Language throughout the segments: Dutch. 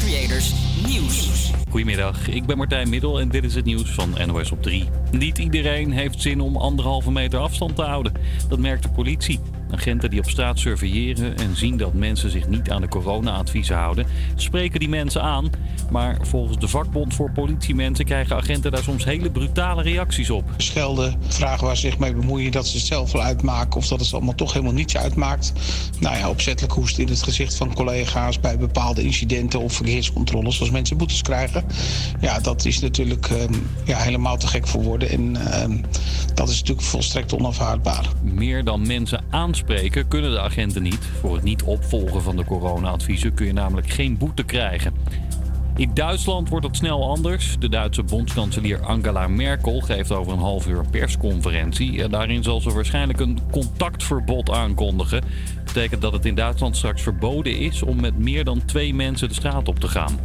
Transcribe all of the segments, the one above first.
Creators Nieuws. Goedemiddag, ik ben Martijn Middel en dit is het nieuws van NOS op 3. Niet iedereen heeft zin om anderhalve meter afstand te houden. Dat merkt de politie. Agenten die op straat surveilleren en zien dat mensen zich niet aan de corona-adviezen houden, spreken die mensen aan. Maar volgens de vakbond voor politiemensen krijgen agenten daar soms hele brutale reacties op. Schelden, vragen waar ze zich mee bemoeien, dat ze het zelf wel uitmaken of dat het allemaal toch helemaal niets uitmaakt. Nou ja, opzettelijk hoesten in het gezicht van collega's bij bepaalde incidenten of verkeerscontroles als mensen boetes krijgen. Ja, dat is natuurlijk ehm, ja, helemaal te gek voor woorden en ehm, dat is natuurlijk volstrekt onafhaardbaar. Meer dan mensen aanspreken kunnen de agenten niet. Voor het niet opvolgen van de corona-adviezen kun je namelijk geen boete krijgen. In Duitsland wordt het snel anders. De Duitse bondskanselier Angela Merkel geeft over een half uur een persconferentie. En daarin zal ze waarschijnlijk een contactverbod aankondigen. Dat betekent dat het in Duitsland straks verboden is om met meer dan twee mensen de straat op te gaan.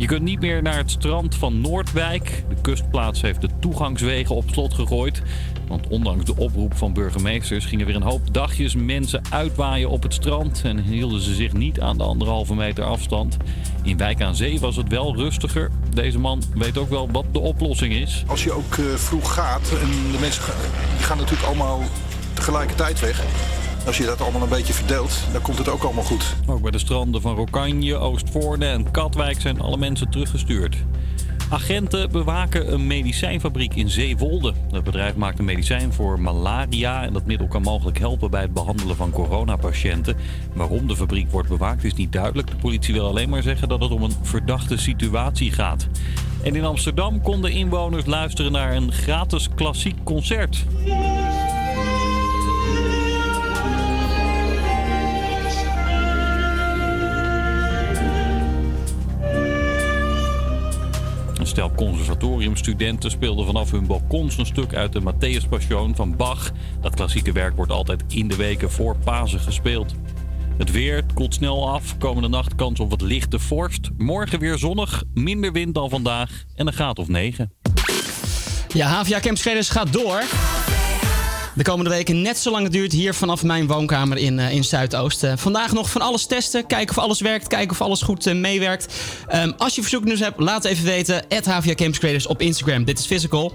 Je kunt niet meer naar het strand van Noordwijk. De kustplaats heeft de toegangswegen op slot gegooid. Want ondanks de oproep van burgemeesters gingen weer een hoop dagjes mensen uitwaaien op het strand. En hielden ze zich niet aan de anderhalve meter afstand. In Wijk aan Zee was het wel rustiger. Deze man weet ook wel wat de oplossing is. Als je ook eh, vroeg gaat en de mensen gaan, natuurlijk allemaal tegelijkertijd weg. Als je dat allemaal een beetje verdeelt, dan komt het ook allemaal goed. Ook bij de stranden van Rokanje, Oostvoorne en Katwijk zijn alle mensen teruggestuurd. Agenten bewaken een medicijnfabriek in Zeewolde. Het bedrijf maakt een medicijn voor malaria en dat middel kan mogelijk helpen bij het behandelen van coronapatiënten. Waarom de fabriek wordt bewaakt is niet duidelijk. De politie wil alleen maar zeggen dat het om een verdachte situatie gaat. En in Amsterdam konden inwoners luisteren naar een gratis klassiek concert. Stel conservatoriumstudenten speelden vanaf hun balkons een stuk uit de Matthäus Passion van Bach. Dat klassieke werk wordt altijd in de weken voor Pasen gespeeld. Het weer koelt snel af. Komende nacht kans op wat lichte vorst. Morgen weer zonnig, minder wind dan vandaag en een graad of 9. Ja, HVA Camp gaat door. De komende weken net zo lang het duurt hier vanaf mijn woonkamer in, eh, in Zuidoost. Eh, vandaag nog van alles testen, kijken of alles werkt, kijken of alles goed eh, meewerkt. Ehm, als je verzoeknieuws hebt, laat even weten. At HVA Creators op Instagram. Dit is Physical.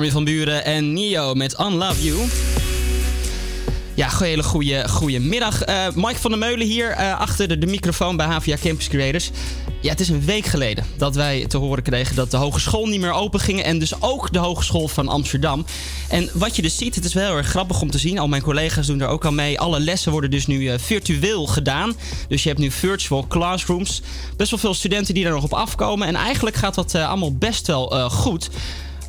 Armin van Buren en Nio met Unlove You. Ja, hele goede, goede middag. Eh, Mike van der Meulen hier eh, achter de, de microfoon bij HVA Campus Creators. Ja, het is een week geleden dat wij te horen kregen dat de hogeschool niet meer open ging. En dus ook de Hogeschool van Amsterdam. En wat je dus ziet, het is wel heel erg grappig om te zien. Al mijn collega's doen er ook al mee. Alle lessen worden dus nu eh, virtueel gedaan. Dus je hebt nu virtual classrooms. Best wel veel studenten die daar nog op afkomen. En eigenlijk gaat dat allemaal best wel goed.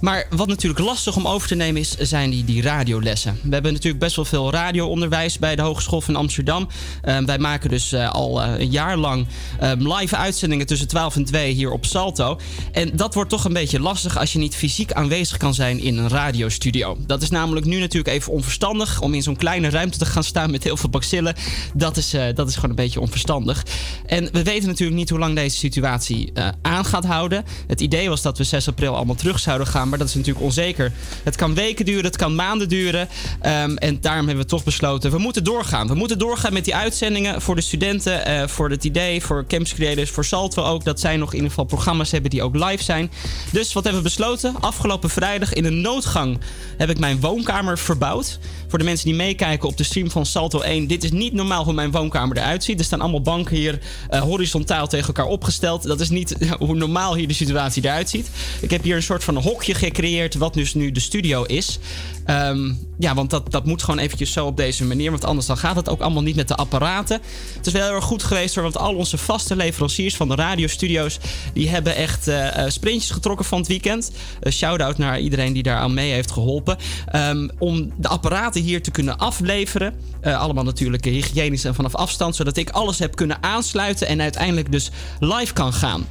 Maar wat natuurlijk lastig om over te nemen is, zijn die, die radiolessen. We hebben natuurlijk best wel veel radioonderwijs bij de Hogeschool van Amsterdam. Eh, wij maken dus eh, al eh, een jaar lang eh, live uitzendingen tussen 12 en 2 hier op Salto. En dat wordt toch een beetje lastig als je niet fysiek aanwezig kan zijn in een radiostudio. Dat is namelijk nu natuurlijk even onverstandig om in zo'n kleine ruimte te gaan staan met heel veel bacillen. Dat is, eh, dat is gewoon een beetje onverstandig. En we weten natuurlijk niet hoe lang deze situatie aan gaat houden. Het idee was dat we 6 april allemaal terug zouden gaan, maar dat is natuurlijk onzeker. Het kan weken duren, het kan maanden duren. Ehm, en daarom hebben we toch besloten, we moeten doorgaan. We moeten doorgaan met die uitzendingen voor de studenten, eh, voor het idee, voor Campus Creators, voor Salto ook. Dat zij nog in ieder geval programma's hebben die ook live zijn. Dus wat hebben we besloten? Afgelopen vrijdag in een noodgang heb ik mijn woonkamer verbouwd. Voor de mensen die meekijken op de stream van Salto 1. Dit is niet normaal hoe mijn woonkamer eruit ziet. Er staan allemaal banken hier eh, horizontaal tegen elkaar opgesteld. Dat is niet hoe normaal hier de situatie eruit ziet. Ik heb hier een soort van hokje gecreëerd, wat dus nu de studio is. Ehm, ja, want dat, dat moet gewoon eventjes zo op deze manier. Want anders dan gaat het ook allemaal niet met de apparaten. Het is wel heel erg goed geweest. Want al onze vaste leveranciers van de radiostudio's... die hebben echt eh, eh, sprintjes getrokken van het weekend. Uh, Shout-out naar iedereen die daar aan mee heeft geholpen. Ehm, om de apparaten hier te kunnen afleveren. Allemaal natuurlijk hygiënisch en vanaf afstand. Zodat ik alles heb kunnen aansluiten. En uiteindelijk dus live kan gaan.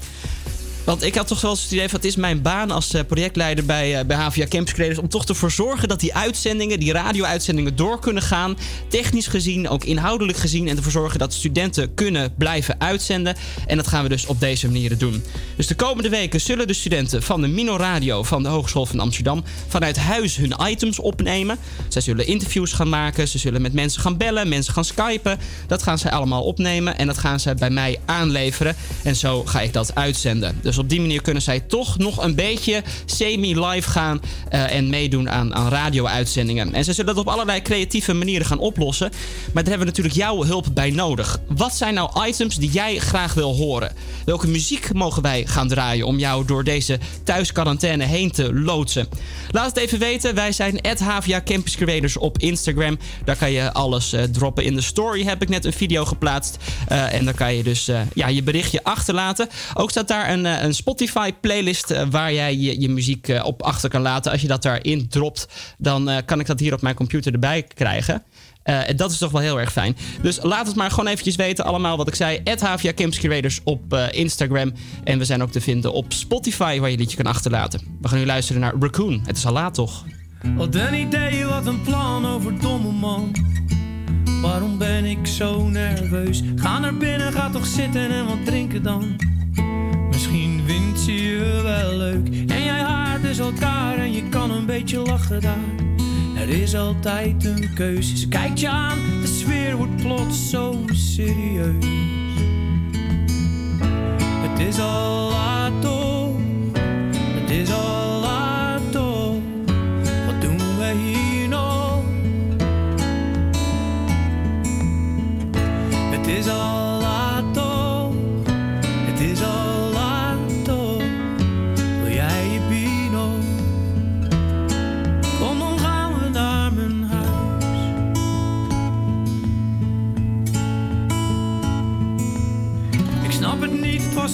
Want ik had toch wel eens het idee van... het is mijn baan als eh, projectleider bij, eh, bij HVA Campus Creators... om toch ervoor zorgen dat die uitzendingen, die radio-uitzendingen door kunnen gaan. Technisch gezien, ook inhoudelijk gezien. En ervoor zorgen dat studenten kunnen blijven uitzenden. En dat gaan we dus op deze manier doen. Dus de komende weken zullen de studenten van de Mino Radio... van de Hogeschool van Amsterdam vanuit huis hun items opnemen. Zij zullen interviews gaan maken. Ze zullen met mensen gaan bellen, mensen gaan skypen. Dat gaan zij allemaal opnemen. En dat gaan zij bij mij aanleveren. En zo ga ik dat uitzenden. Dus op die manier kunnen zij toch nog een beetje semi-live gaan eh, en meedoen aan, aan radio-uitzendingen. En ze zullen dat op allerlei creatieve manieren gaan oplossen. Maar daar hebben we natuurlijk jouw hulp bij nodig. Wat zijn nou items die jij graag wil horen? Welke muziek mogen wij gaan draaien om jou door deze thuisquarantaine heen te loodsen? Laat het even weten. Wij zijn op Instagram. Daar kan je alles eh, droppen. In de story heb ik net een video geplaatst. Eh, en dan kan je dus ja, je berichtje achterlaten. Ook staat daar een, een Spotify-playlist eh, waar jij je, muziek eh, op achter kan laten. Als je dat daarin dropt, dan eh, kan ik dat hier op mijn computer erbij krijgen. En dat is toch wel heel erg fijn. Dus laat het maar gewoon eventjes weten. Allemaal wat ik zei. HVA Campus Creators op Instagram. En we zijn ook te vinden op Spotify waar je liedje kan achterlaten. We gaan nu luisteren naar Raccoon. Het is al laat toch? Wat een idee, wat een plan over domme man. Waarom ben ik zo nerveus? Ga naar binnen, ga toch zitten en wat drinken dan. Ze je wel leuk. En jij haart dus elkaar en je kan een beetje lachen daar. Er is altijd een keuze. Ze kijkt je aan, de sfeer wordt plots zo serieus. Het is al laat toch, het is al laat toch. Wat doen we hier nog? Het is al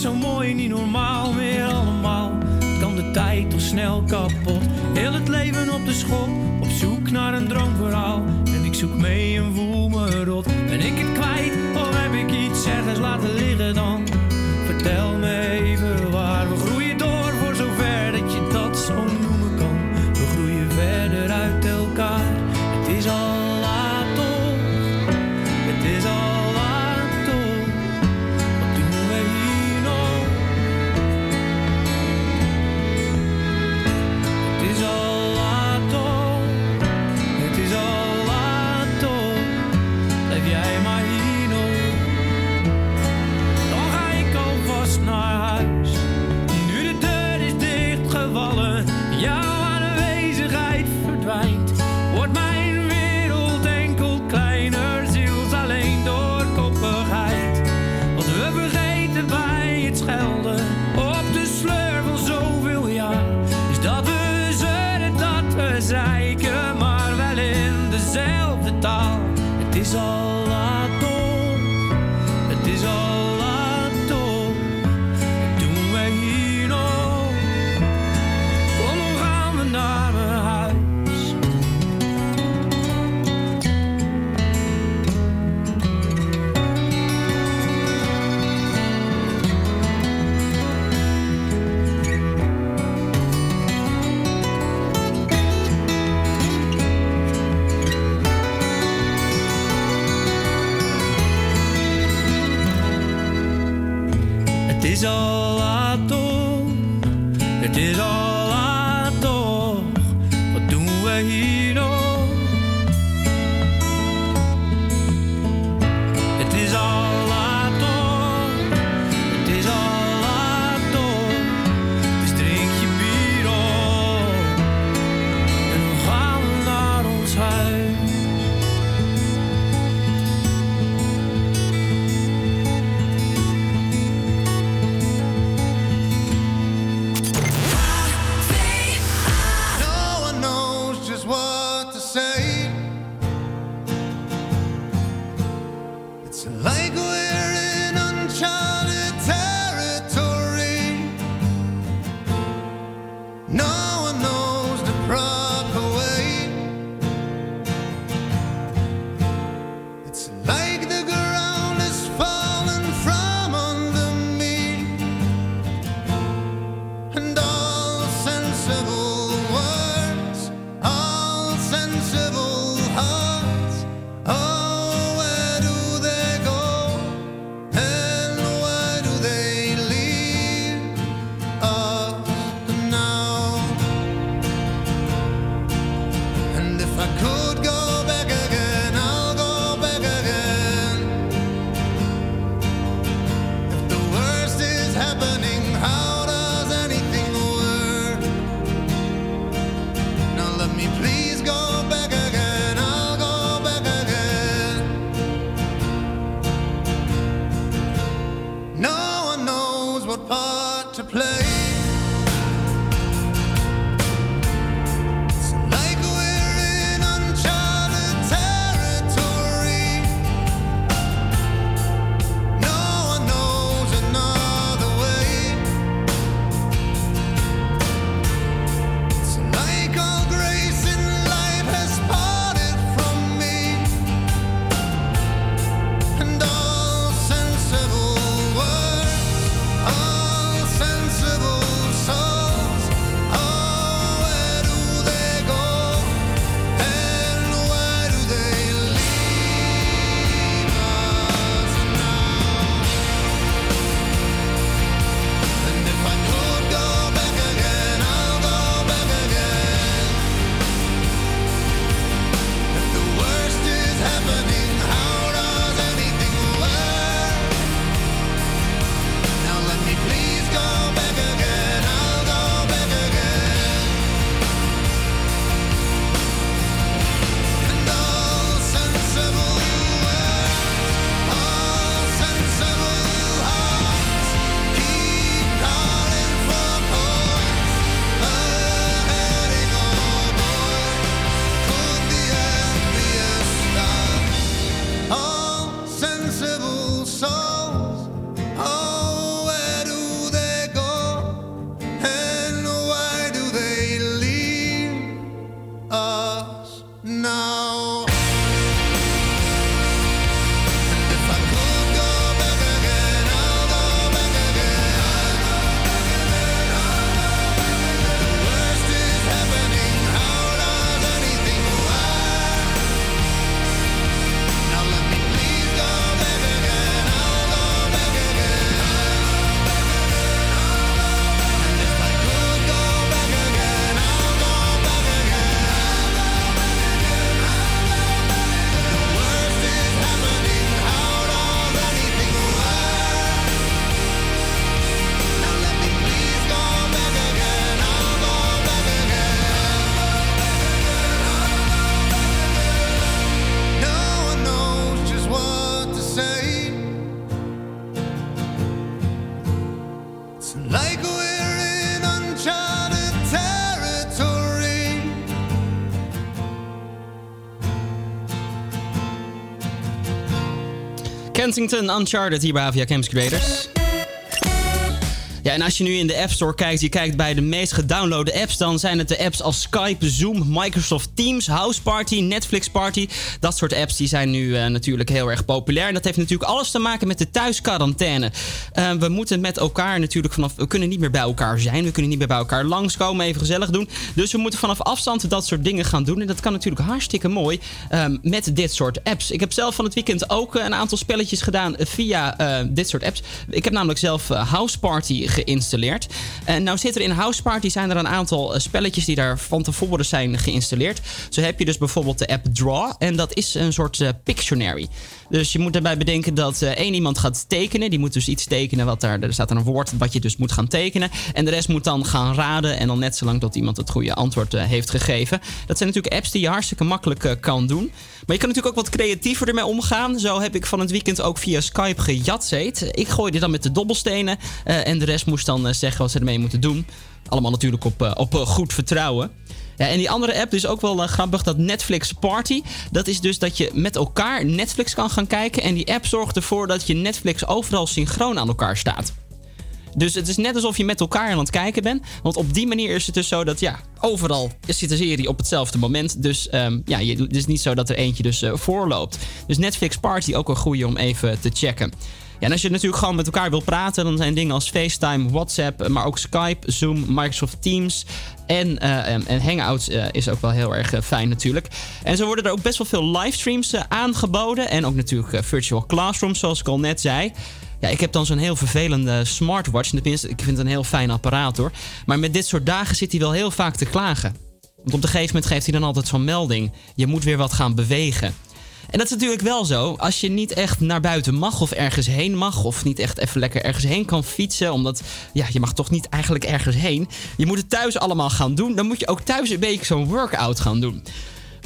zo mooi, niet normaal meer allemaal. Kan de tijd toch snel kapot? Heel het leven op de schop, op zoek naar een droomverhaal. En ik zoek mee en voel me rot. Ben ik het kwijt of heb ik iets ergens laten liggen dan? Kensington Uncharted hier bij Avia Creators. En als je nu in de App Store kijkt, je kijkt bij de meest gedownloade apps, dan zijn het de apps als Skype, Zoom, Microsoft Teams, House Party, Netflix Party. Dat soort apps die zijn nu eh, natuurlijk heel erg populair. En dat heeft natuurlijk alles te maken met de thuisquarantaine. Eh, we moeten met elkaar natuurlijk vanaf. We kunnen niet meer bij elkaar zijn. We kunnen niet meer bij elkaar langskomen, even gezellig doen. Dus we moeten vanaf afstand dat soort dingen gaan doen. En dat kan natuurlijk hartstikke mooi ehm, met dit soort apps. Ik heb zelf van het weekend ook eh, een aantal spelletjes gedaan via dit soort apps. Ik heb namelijk zelf House Party geïnstalleerd. En nou zit er in House Party zijn er een aantal eh, spelletjes die daar van tevoren zijn geïnstalleerd. Zo heb je dus bijvoorbeeld de app Draw. En dat is een soort eh, Pictionary. Dus je moet daarbij bedenken dat eh, één iemand gaat tekenen. Die moet dus iets tekenen. Wat daar, er staat een woord wat je dus moet gaan tekenen. En de rest moet dan gaan raden. En dan net zolang tot iemand het goede antwoord eh, heeft gegeven. Dat zijn natuurlijk apps die je hartstikke makkelijk eh, kan doen. Maar je kan natuurlijk ook wat creatiever ermee omgaan. Zo heb ik van het weekend ook via Skype gejatseed. Ik gooide dan met de dobbelstenen. en de rest moest dan zeggen wat ze ermee moeten doen. Allemaal natuurlijk op, op goed vertrouwen. Ja, en die andere app is ook wel eh, grappig, dat Netflix Party. Dat is dus dat je met elkaar Netflix kan gaan kijken. En die app zorgt ervoor dat je Netflix overal synchroon aan elkaar staat. Dus het is net alsof je met elkaar aan het kijken bent. Want op die manier is het dus zo dat ja, overal zit de serie op hetzelfde moment. Dus ehm, ja, je, het is niet zo dat er eentje dus eh, voorloopt. Dus Netflix Party ook een goede om even te checken. Ja, en als je natuurlijk gewoon met elkaar wil praten, dan zijn dingen als FaceTime, WhatsApp, maar ook Skype, Zoom, Microsoft Teams en, eh, en en Hangouts eh, is ook wel heel erg eh, fijn natuurlijk. En zo worden er ook best wel veel livestreams aangeboden en ook natuurlijk virtual classrooms, zoals ik al net zei. Ja, ik heb dan zo'n heel vervelende smartwatch. Tenminste, ik vind het een heel fijn apparaat hoor. Maar met dit soort dagen zit hij wel heel vaak te klagen. Want op een gegeven moment geeft hij dan altijd zo'n melding. Je moet weer wat gaan bewegen. En dat is natuurlijk wel zo. Als je niet echt naar buiten mag of ergens heen mag... of niet echt even lekker ergens heen kan fietsen... omdat ja, je mag toch niet eigenlijk ergens heen... je moet het thuis allemaal gaan doen... dan moet je ook thuis een beetje zo'n workout gaan doen.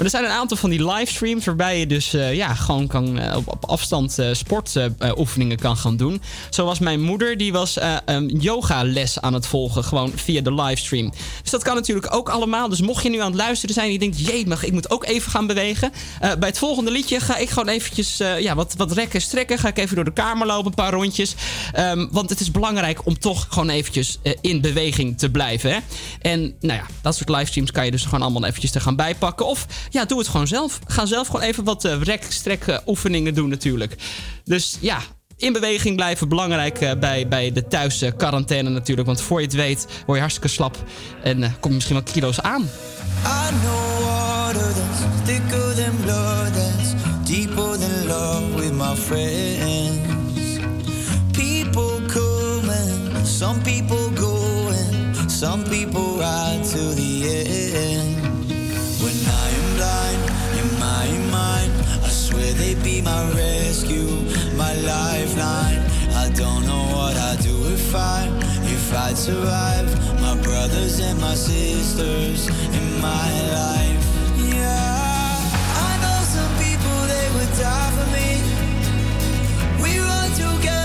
Maar er zijn een aantal van die livestreams waarbij je dus eh, ja, gewoon kan, eh, op, afstand sportoefeningen kan gaan doen. Zoals mijn moeder, die was um, yogales aan het volgen, gewoon via de livestream. Dus dat kan natuurlijk ook allemaal. Dus mocht je nu aan het luisteren zijn en je denkt, jee, maar ik moet ook even gaan bewegen. bij het volgende liedje ga ik gewoon eventjes ja, wat, wat rekken, strekken. Ga ik even door de kamer lopen, een paar rondjes. Ehm, want het is belangrijk om toch gewoon eventjes in beweging te blijven. Hè? En nou ja, dat soort livestreams kan je dus gewoon allemaal eventjes er gaan bijpakken. Of ja, doe het gewoon zelf. Ga zelf gewoon even wat eh, rek, oefeningen doen natuurlijk. Dus ja, in beweging blijven belangrijk eh, bij, bij de thuis eh, natuurlijk. Want voor je het weet word je hartstikke slap en eh, kom je misschien wel kilo's aan. I know water that's thicker than blood, that's love with my friends. People come some people go, some people ride to the end. My mind, I swear they'd be my rescue, my lifeline. I don't know what I'd do if I, if I'd survive. My brothers and my sisters in my life. Yeah, I know some people they would die for me. We run together,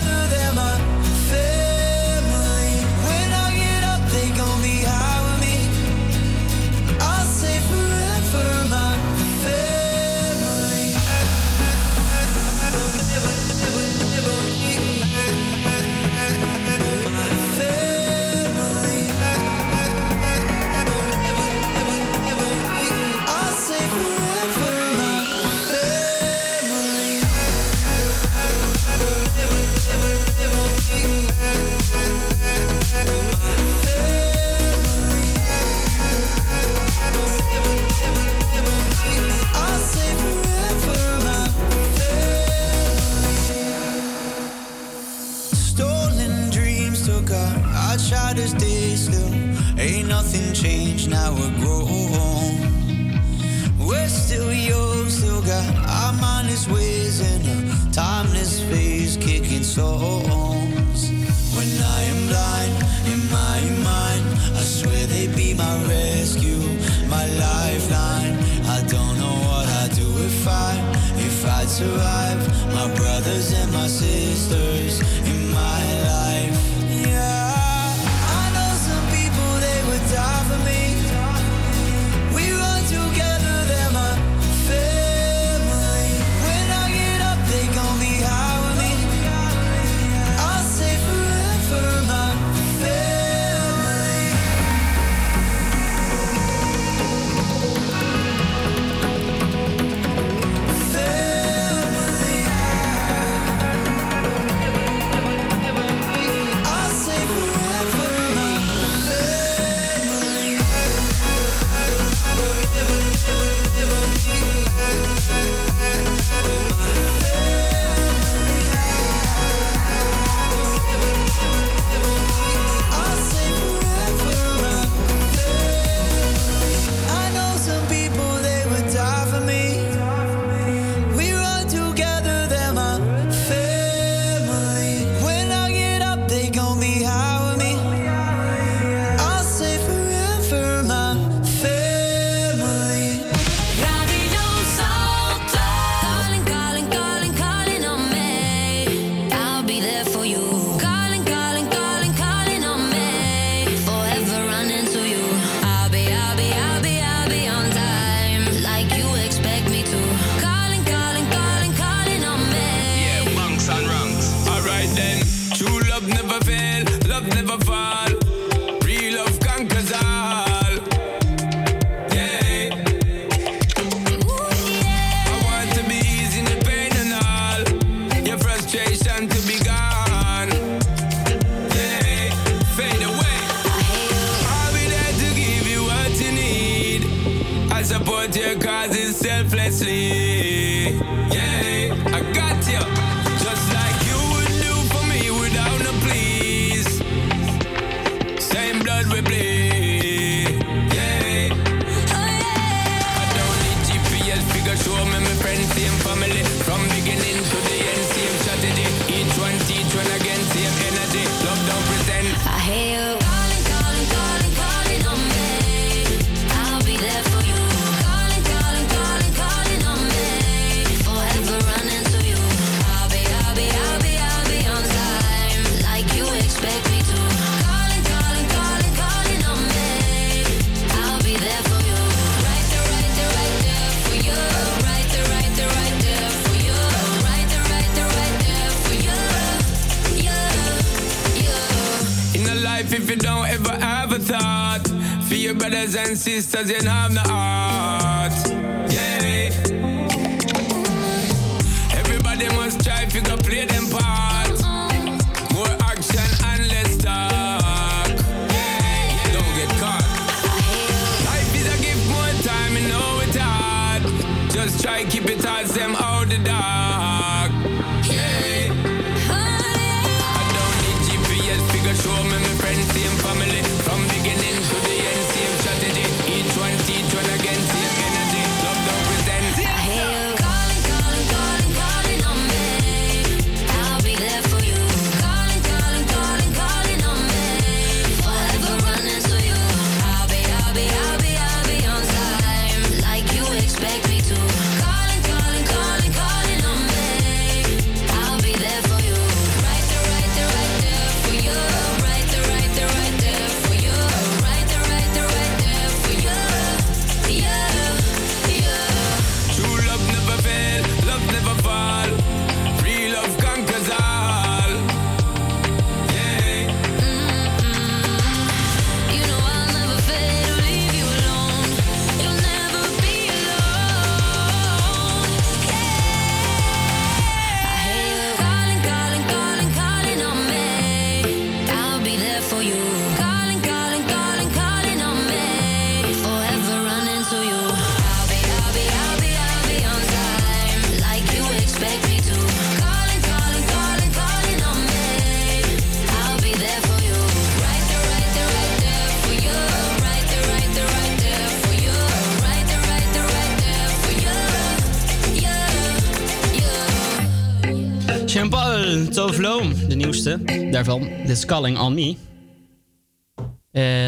daarvan. This Calling on Me.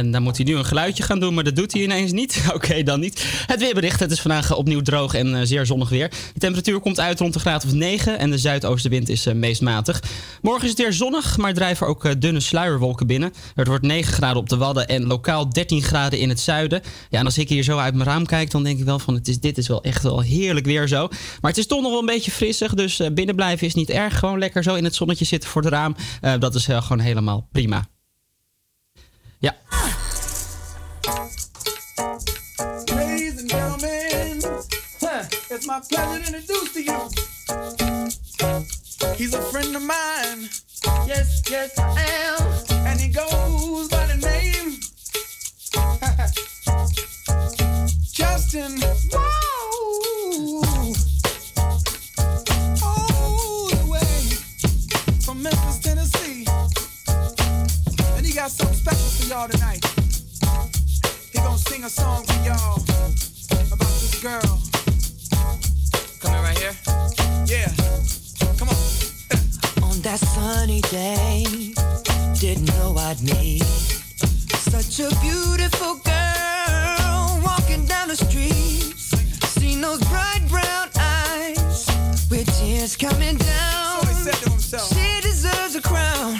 En dan moet hij nu een geluidje gaan doen, maar dat doet hij ineens niet. Oké, dan niet. Het weerbericht. Het is vandaag eh, opnieuw droog en eh, zeer zonnig weer. De temperatuur komt uit rond de graad of 9 en de zuidoostenwind is eh, meest matig. Morgen is het weer zonnig, maar drijven ook dunne sluierwolken binnen. Het wordt 9 graden op de Wadden en lokaal 13 graden in het zuiden. Ja, en als ik hier zo uit mijn raam kijk, dan denk ik wel van het is, dit is wel echt wel heerlijk weer zo. Maar het is toch nog wel een beetje frissig, dus binnen blijven is niet erg. Gewoon lekker zo in het zonnetje zitten voor het raam. Dat is gewoon helemaal prima. Ja. Ladies and gentlemen, it's my pleasure to introduce to you. He's a friend of mine. Yes, yes, I am. And he goes by the name Justin. Whoa! All the way from Memphis, Tennessee. And he got something special y'all tonight. He gonna sing a song for y'all about this girl. Coming right here. Yeah, come on. On that sunny day, didn't know I'd meet such a beautiful girl walking down the street. Seen those bright brown eyes with tears coming down. So he said to himself. She deserves a crown,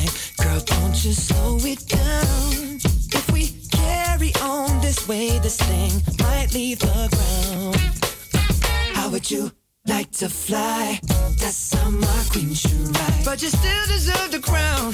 to fly. That's how my queen should ride. But you still deserve the crown.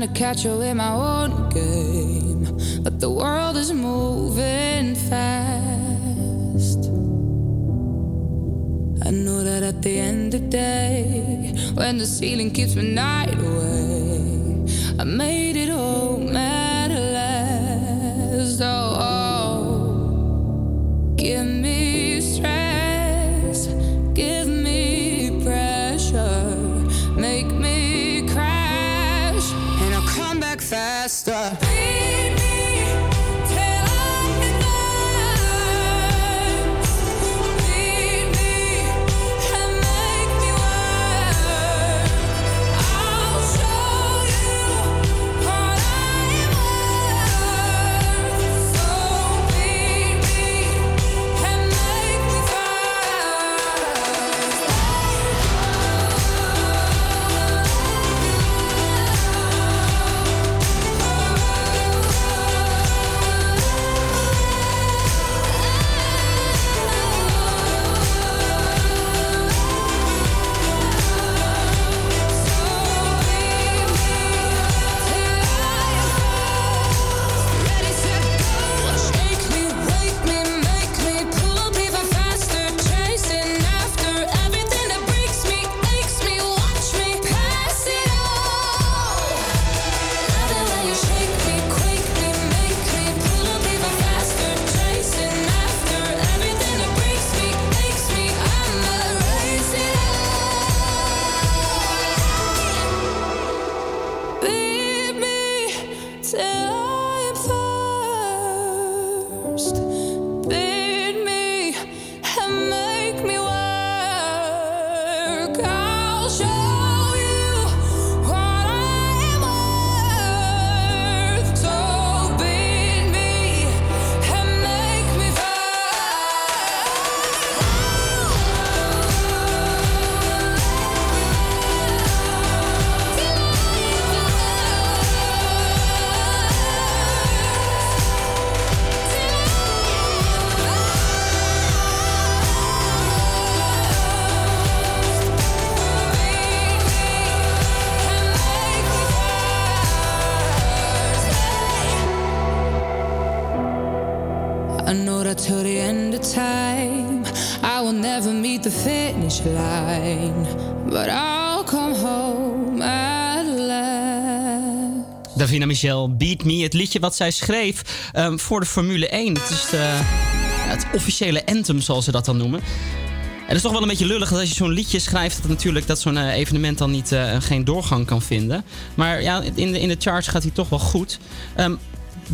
trying to catch you in my own game, but the world is moving fast. I know that at the end of the day, when the ceiling keeps me night away, I made it home at last. Oh, oh give me. Last. Davina Michel, Beat Me, het liedje wat zij schreef ehm, voor de Formule 1. Het is de, het officiële anthem, zoals ze dat dan noemen. En het is toch wel een beetje lullig dat als je zo'n liedje schrijft... dat natuurlijk dat zo'n eh, evenement dan niet, eh, geen doorgang kan vinden. Maar ja, in de, in de charts gaat hij toch wel goed. Ehm,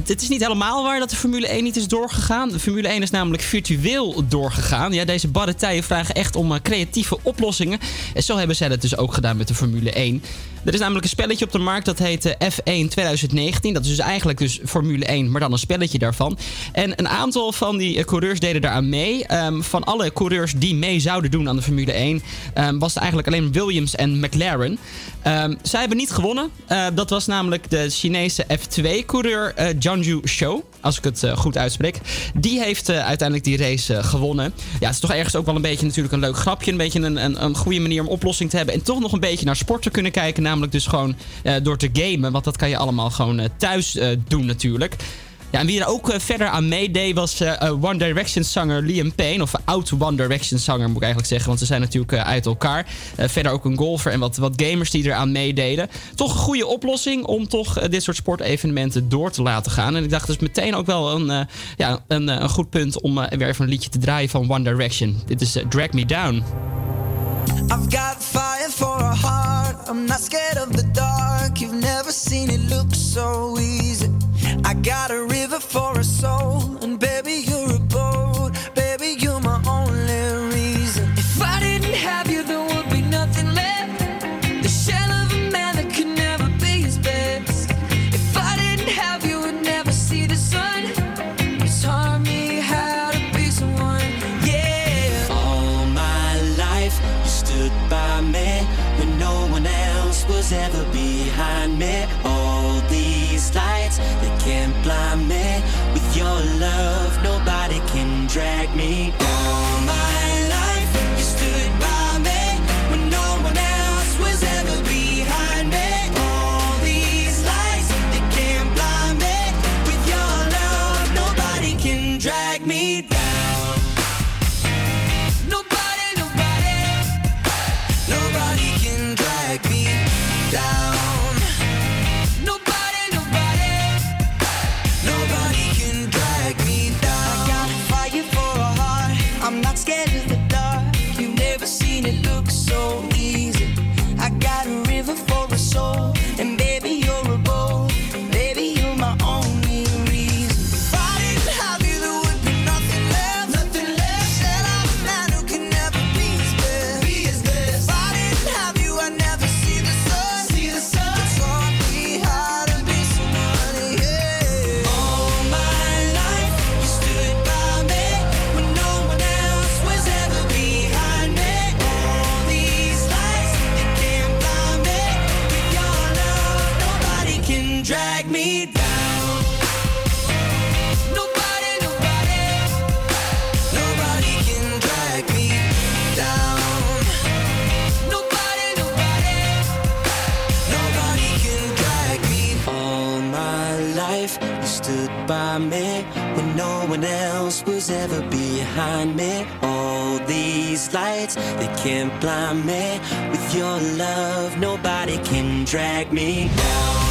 het is niet helemaal waar dat de Formule 1 niet is doorgegaan. De Formule 1 is namelijk virtueel doorgegaan. Ja, deze barretijen vragen echt om eh, creatieve oplossingen. En zo hebben zij dat dus ook gedaan met de Formule 1. Er is namelijk een spelletje op de markt dat heet eh, F1 2019. Dat is dus eigenlijk dus Formule 1, maar dan een spelletje daarvan. En een aantal van die eh, coureurs deden daaraan mee. Ehm, van alle coureurs die mee zouden doen aan de Formule 1... ehm, was het eigenlijk alleen Williams en McLaren. Ehm, zij hebben niet gewonnen. Eh, dat was namelijk de Chinese F2-coureur eh Jianju Zhou. Als ik het eh, goed uitspreek. Die heeft eh, uiteindelijk die race eh, gewonnen. Ja, het is toch ergens ook wel een beetje natuurlijk een leuk grapje. Een beetje een, een, een goede manier om oplossing te hebben. En toch nog een beetje naar sport te kunnen kijken. Namelijk dus gewoon door te gamen. Want dat kan je allemaal gewoon thuis doen natuurlijk. En wie er ook eh, verder aan meedeed was eh, eh, One Direction zanger Liam Payne. Of oud One Direction zanger moet ik eigenlijk zeggen. Want ze zijn natuurlijk uit elkaar. Verder ook een golfer en wat, wat gamers die eraan meededen. Toch een goede oplossing om toch dit soort sportevenementen door te laten gaan. En ik dacht dus meteen ook wel een, ja, een, een goed punt om weer even een liedje te draaien van One Direction. Dit is Drag Me Down. I've got fire for a heart. I'm not scared of the dark. You've never seen it look so easy. I got a river for a soul, and baby, you're drag me down. Soul, me when no one else was ever behind me. All these lights, they can't blind me. With your love, nobody can drag me down.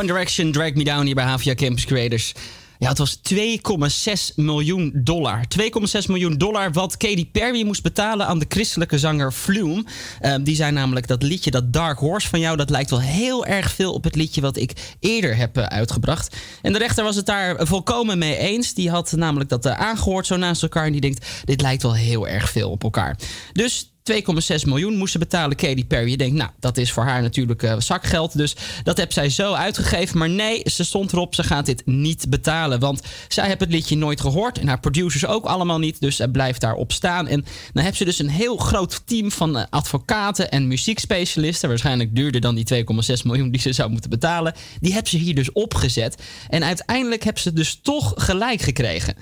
One Direction, Drag Me Down hier bij Havia Campus Creators. Ja, het was 2,6 miljoen dollar. 2,6 miljoen dollar wat Katy Perry moest betalen aan de christelijke zanger Flume. Eh, die zei namelijk dat liedje, dat Dark Horse van jou... dat lijkt wel heel erg veel op het liedje wat ik eerder heb eh, uitgebracht. En de rechter was het daar volkomen mee eens. Die had namelijk dat eh, aangehoord zo naast elkaar... en die denkt, dit lijkt wel heel erg veel op elkaar. Dus 2,6 miljoen moesten betalen Katy Perry. Je denkt, nou, dat is voor haar natuurlijk eh, zakgeld. Dus dat heb zij zo uitgegeven. Maar nee, ze stond erop, ze gaat dit niet betalen. Want zij heeft het liedje nooit gehoord. En haar producers ook allemaal niet. Dus ze blijft daarop staan. En dan heeft ze dus een heel groot team van eh, advocaten en muziekspecialisten. Waarschijnlijk duurder dan die 2,6 miljoen die ze zou moeten betalen. Die hebben ze hier dus opgezet. En uiteindelijk hebben ze dus toch gelijk gekregen.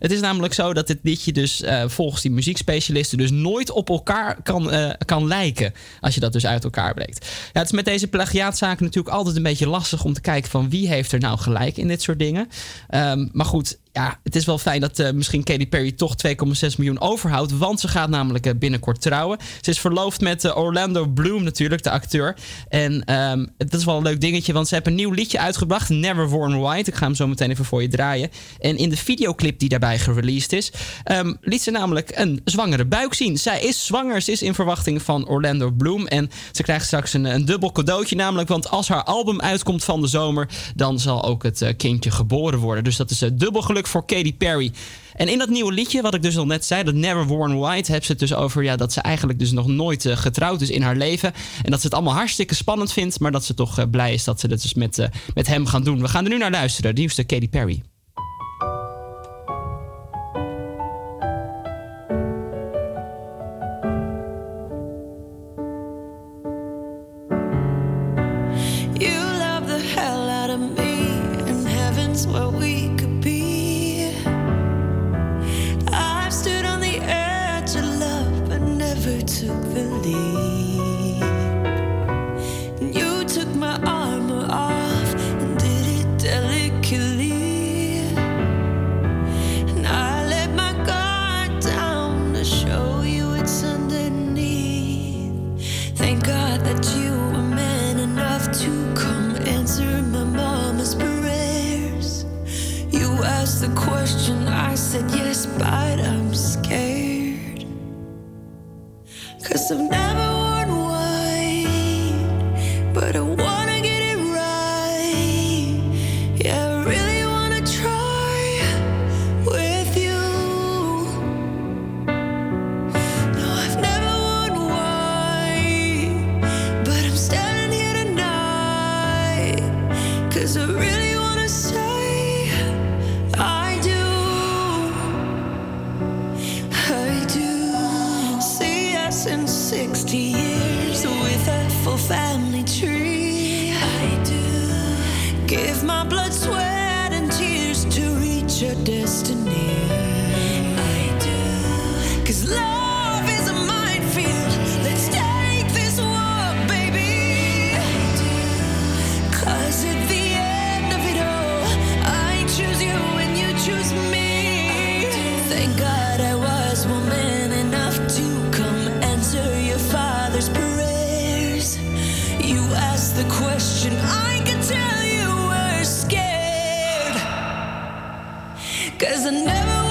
Het is namelijk zo dat dit liedje dus eh, volgens die muziekspecialisten dus nooit op elkaar kan, eh, kan lijken. Als je dat dus uit elkaar breekt. Ja, het is met deze plagiaatzaken natuurlijk altijd een beetje lastig om te kijken van wie heeft er nou gelijk in dit soort dingen. Ehm, maar goed, ja, het is wel fijn dat eh, misschien Katy Perry toch 2,6 miljoen overhoudt. Want ze gaat namelijk eh, binnenkort trouwen. Ze is verloofd met eh, Orlando Bloom natuurlijk, de acteur. En ehm, dat is wel een leuk dingetje, want ze hebben een nieuw liedje uitgebracht. Never Worn White. Ik ga hem zo meteen even voor je draaien. En in de videoclip die daarbij gereleased is... ehm, liet ze namelijk een zwangere buik zien. Zij is zwanger. Ze is in verwachting van Orlando Bloom. En ze krijgt straks een, een dubbel cadeautje namelijk. Want als haar album uitkomt van de zomer... dan zal ook het kindje geboren worden. Dus dat is dubbel geluk voor Katy Perry. En in dat nieuwe liedje, wat ik dus al net zei, dat Never Worn White, heb ze het dus over ja, dat ze eigenlijk dus nog nooit eh, getrouwd is in haar leven. En dat ze het allemaal hartstikke spannend vindt, maar dat ze toch eh, blij is dat ze het dus met, eh, met hem gaan doen. We gaan er nu naar luisteren. De nieuwste Katy Perry. The leap, and you took my armor off and did it delicately. And I let my guard down to show you it's underneath. Thank God that you were man enough to come answer my mama's prayers. You asked the question, I said yes, but I'm Cause I've never Cause I never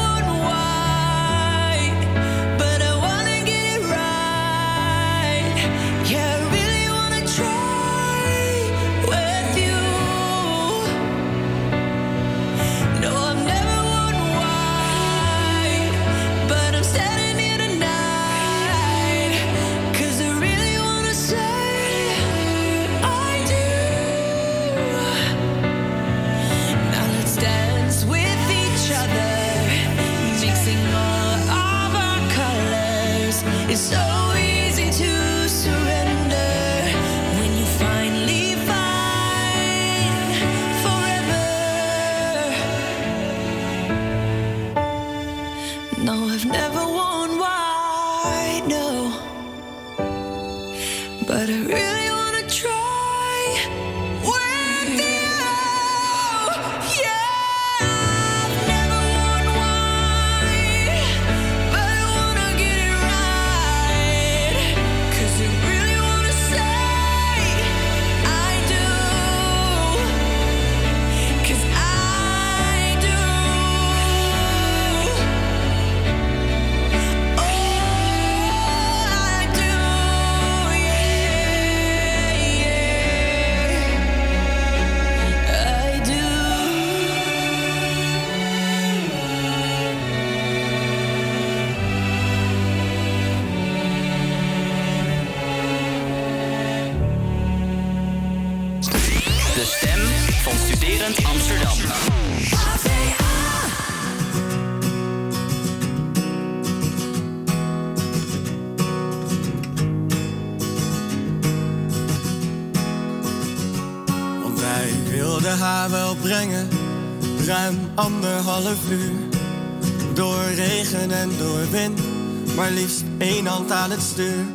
hand aan het stuur.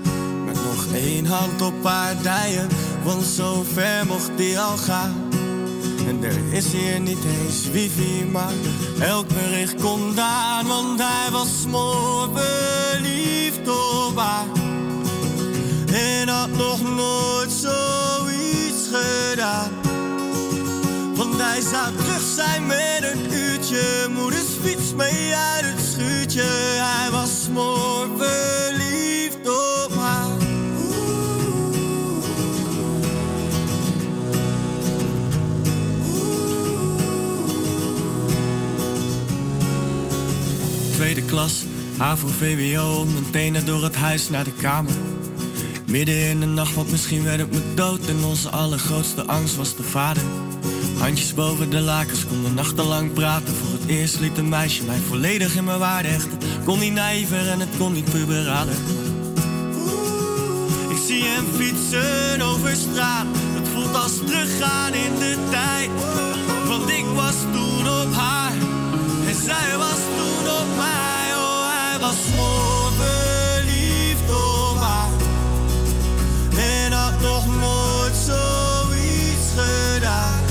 Met nog één hand op haar dijen, want zo ver mocht die al gaan. En er is hier niet eens wifi, maar elk bericht kon aan. Want hij was smoor verliefd op haar. En had nog nooit zoiets gedaan. Want hij zou terug zijn met een uurtje. Moeders fiets mee uit het schuurtje. Hij was smoor Klas, HAVO, VWO, mijn tenen door het huis naar de kamer. Midden in de nacht, want misschien werd het me dood. En onze allergrootste angst was de vader. Handjes boven de lakens, konden nachtenlang praten. Voor het eerst liet een meisje mij volledig in mijn waarde hechten. Kon niet naïver en het kon niet puberaler. Ik zie hem fietsen over straat. Het voelt als teruggaan in de tijd. Want ik was toen op haar. En zij was was mooi verliefd op haar. En had nog nooit zoiets gedaan.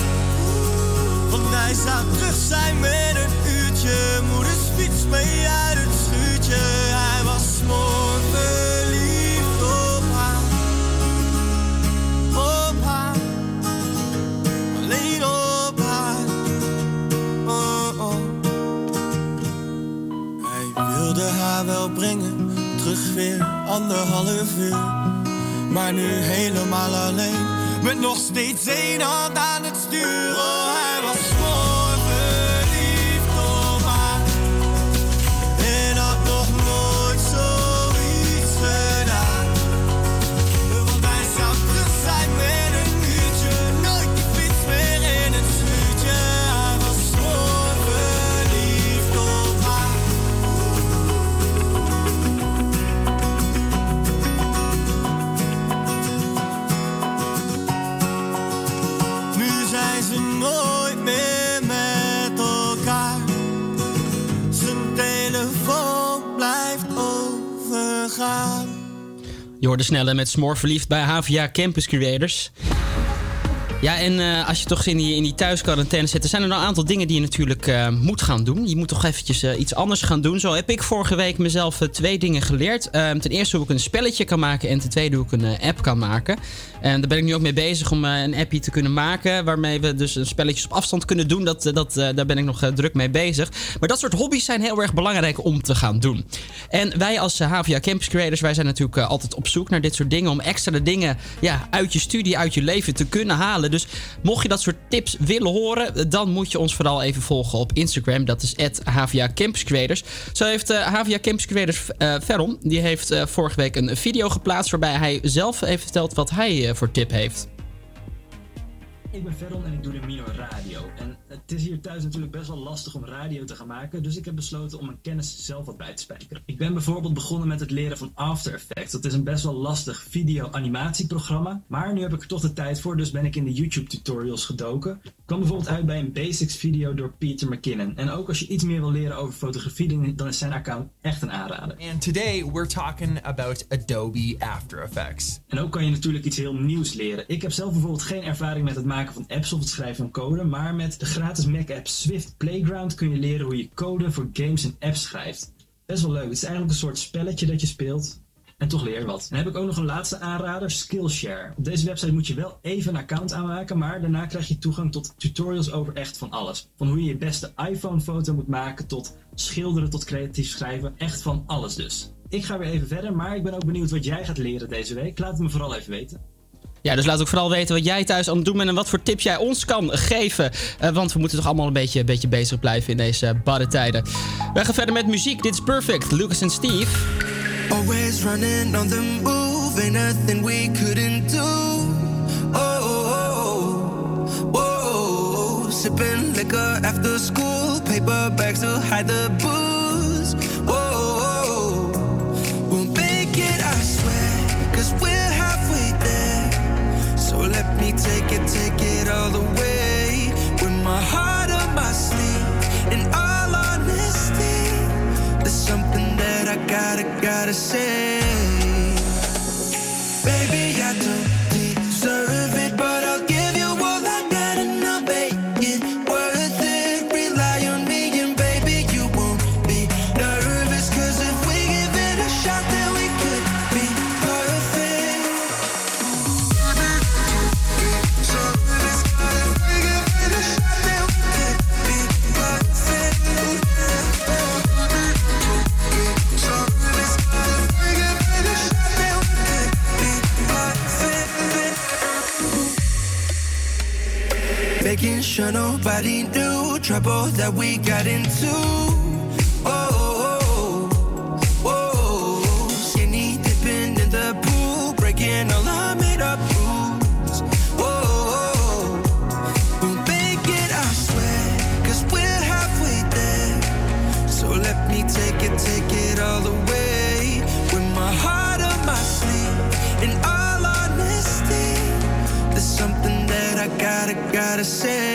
Want hij zou terug zijn met een uurtje. Moeders fiets mee wilde haar wel brengen. Terug weer anderhalf uur. Maar nu helemaal alleen. Met nog steeds één hand aan het stuur. Je hoorde snelle met Smoor verliefd bij HVA Campus Creators. Ja, en eh, als je toch in die, in die thuisquarantaine zit, er zijn er een aantal dingen die je natuurlijk eh, moet gaan doen. Je moet toch eventjes eh, iets anders gaan doen. Zo heb ik vorige week mezelf twee dingen geleerd. Ehm, ten eerste hoe ik een spelletje kan maken en ten tweede hoe ik een app kan maken. En daar ben ik nu ook mee bezig om een appje te kunnen maken. Waarmee we dus spelletjes op afstand kunnen doen. Dat, dat, daar ben ik nog druk mee bezig. Maar dat soort hobby's zijn heel erg belangrijk om te gaan doen. En wij als HVA Campus Creators, wij zijn natuurlijk altijd op zoek naar dit soort dingen. Om extra dingen ja, uit je studie, uit je leven te kunnen halen. Dus mocht je dat soort tips willen horen, eh, dan moet je ons vooral even volgen op Instagram. Dat is HVA Campus Creators. Zo heeft eh, HVA Campus Creators eh Veron, die heeft eh, vorige week een video geplaatst. Waarbij hij zelf heeft verteld wat hij eh, voor tip heeft. Ik ben Veron en ik doe de Mino Radio. En het is hier thuis natuurlijk best wel lastig om radio te gaan maken, dus ik heb besloten om mijn kennis zelf wat bij te spijkeren. Ik ben bijvoorbeeld begonnen met het leren van After Effects. Dat is een best wel lastig video-animatieprogramma, maar nu heb ik er toch de tijd voor, dus ben ik in de YouTube-tutorials gedoken. Ik kwam bijvoorbeeld uit bij een basics video door Peter McKinnon. En ook als je iets meer wil leren over fotografie, dan- dan is zijn account echt een aanrader. And today we're talking about Adobe After Effects. En ook kan je natuurlijk iets heel nieuws leren. Ik heb zelf bijvoorbeeld geen ervaring met het maken van apps of het schrijven van code, maar met de gratis Mac-app Swift Playground kun je leren hoe je code voor games en apps schrijft. Best wel leuk. Het is eigenlijk een soort spelletje dat je speelt. En toch leer wat. Dan heb ik ook nog een laatste aanrader, Skillshare. Op deze website moet je wel even een account aanmaken, maar daarna krijg je toegang tot tutorials over echt van alles. Van hoe je je beste iPhone-foto moet maken, tot schilderen, tot creatief schrijven. Echt van alles dus. Ik ga weer even verder, maar ik ben ook benieuwd wat jij gaat leren deze week. Laat het me vooral even weten. Ja, dus laat ook vooral weten wat jij thuis aan het doen bent en wat voor tips jij ons kan geven. Eh, want we moeten toch allemaal een beetje, een beetje bezig blijven in deze barre tijden. We gaan verder met muziek. Dit is Perfect, Lucas en Steve. Always running on the move, ain't nothing we couldn't do. Oh, oh, oh, oh, oh. sipping liquor after school, paper to hide the booze. take it, take it all the way. With my heart on my sleeve, in all honesty, there's something that I gotta, gotta say. sure nobody knew trouble that we got into. Oh, oh, oh, oh. skinny dipping in the pool, breaking all our made up rules. Oh, oh, oh, we'll make it, I swear, cause we're halfway there. So let me take it, take it all away with my heart on my sleeve. In all honesty, there's something that I gotta, gotta say.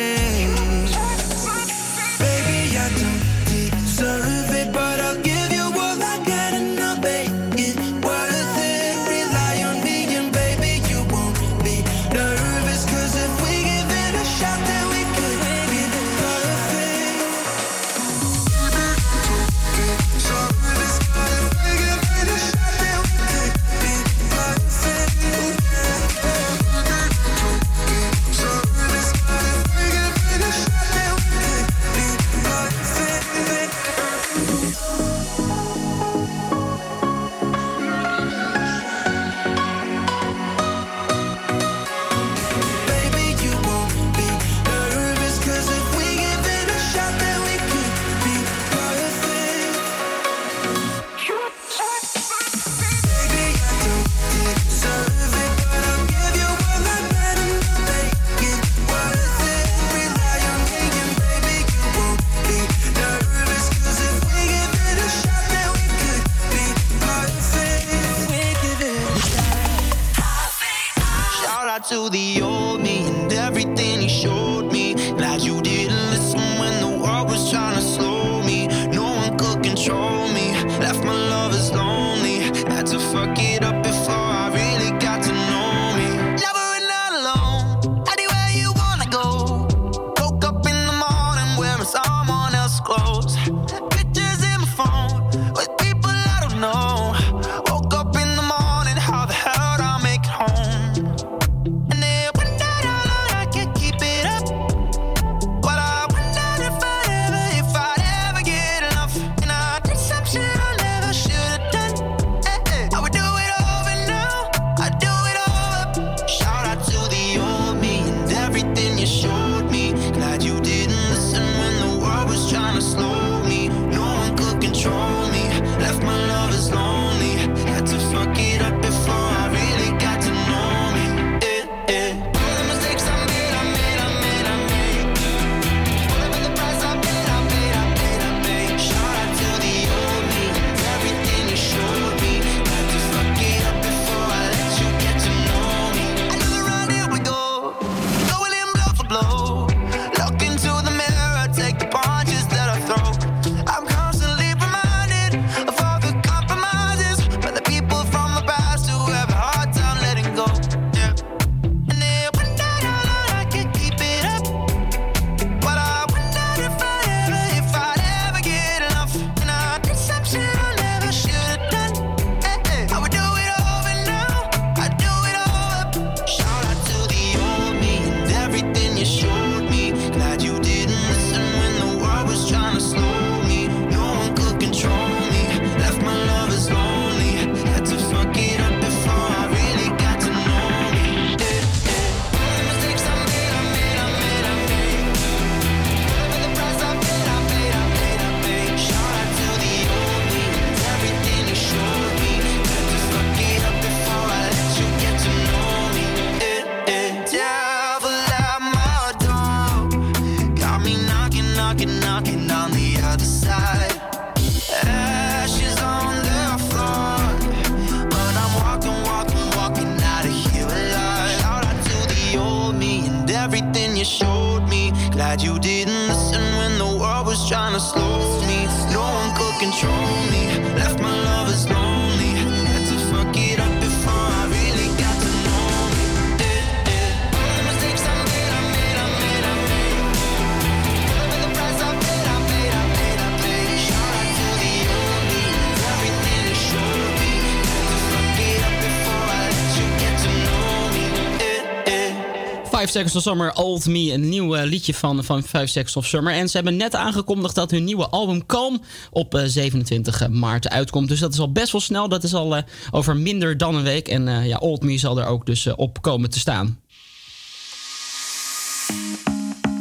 Five Seconds of Summer, Old Me, een nieuw eh, liedje van, van Five Seconds of Summer. En ze hebben net aangekondigd dat hun nieuwe album Calm op eh, 27 maart uitkomt. Dus dat is al best wel snel. Dat is al eh, over minder dan een week. En eh, ja, Old Me zal er ook dus eh, op komen te staan.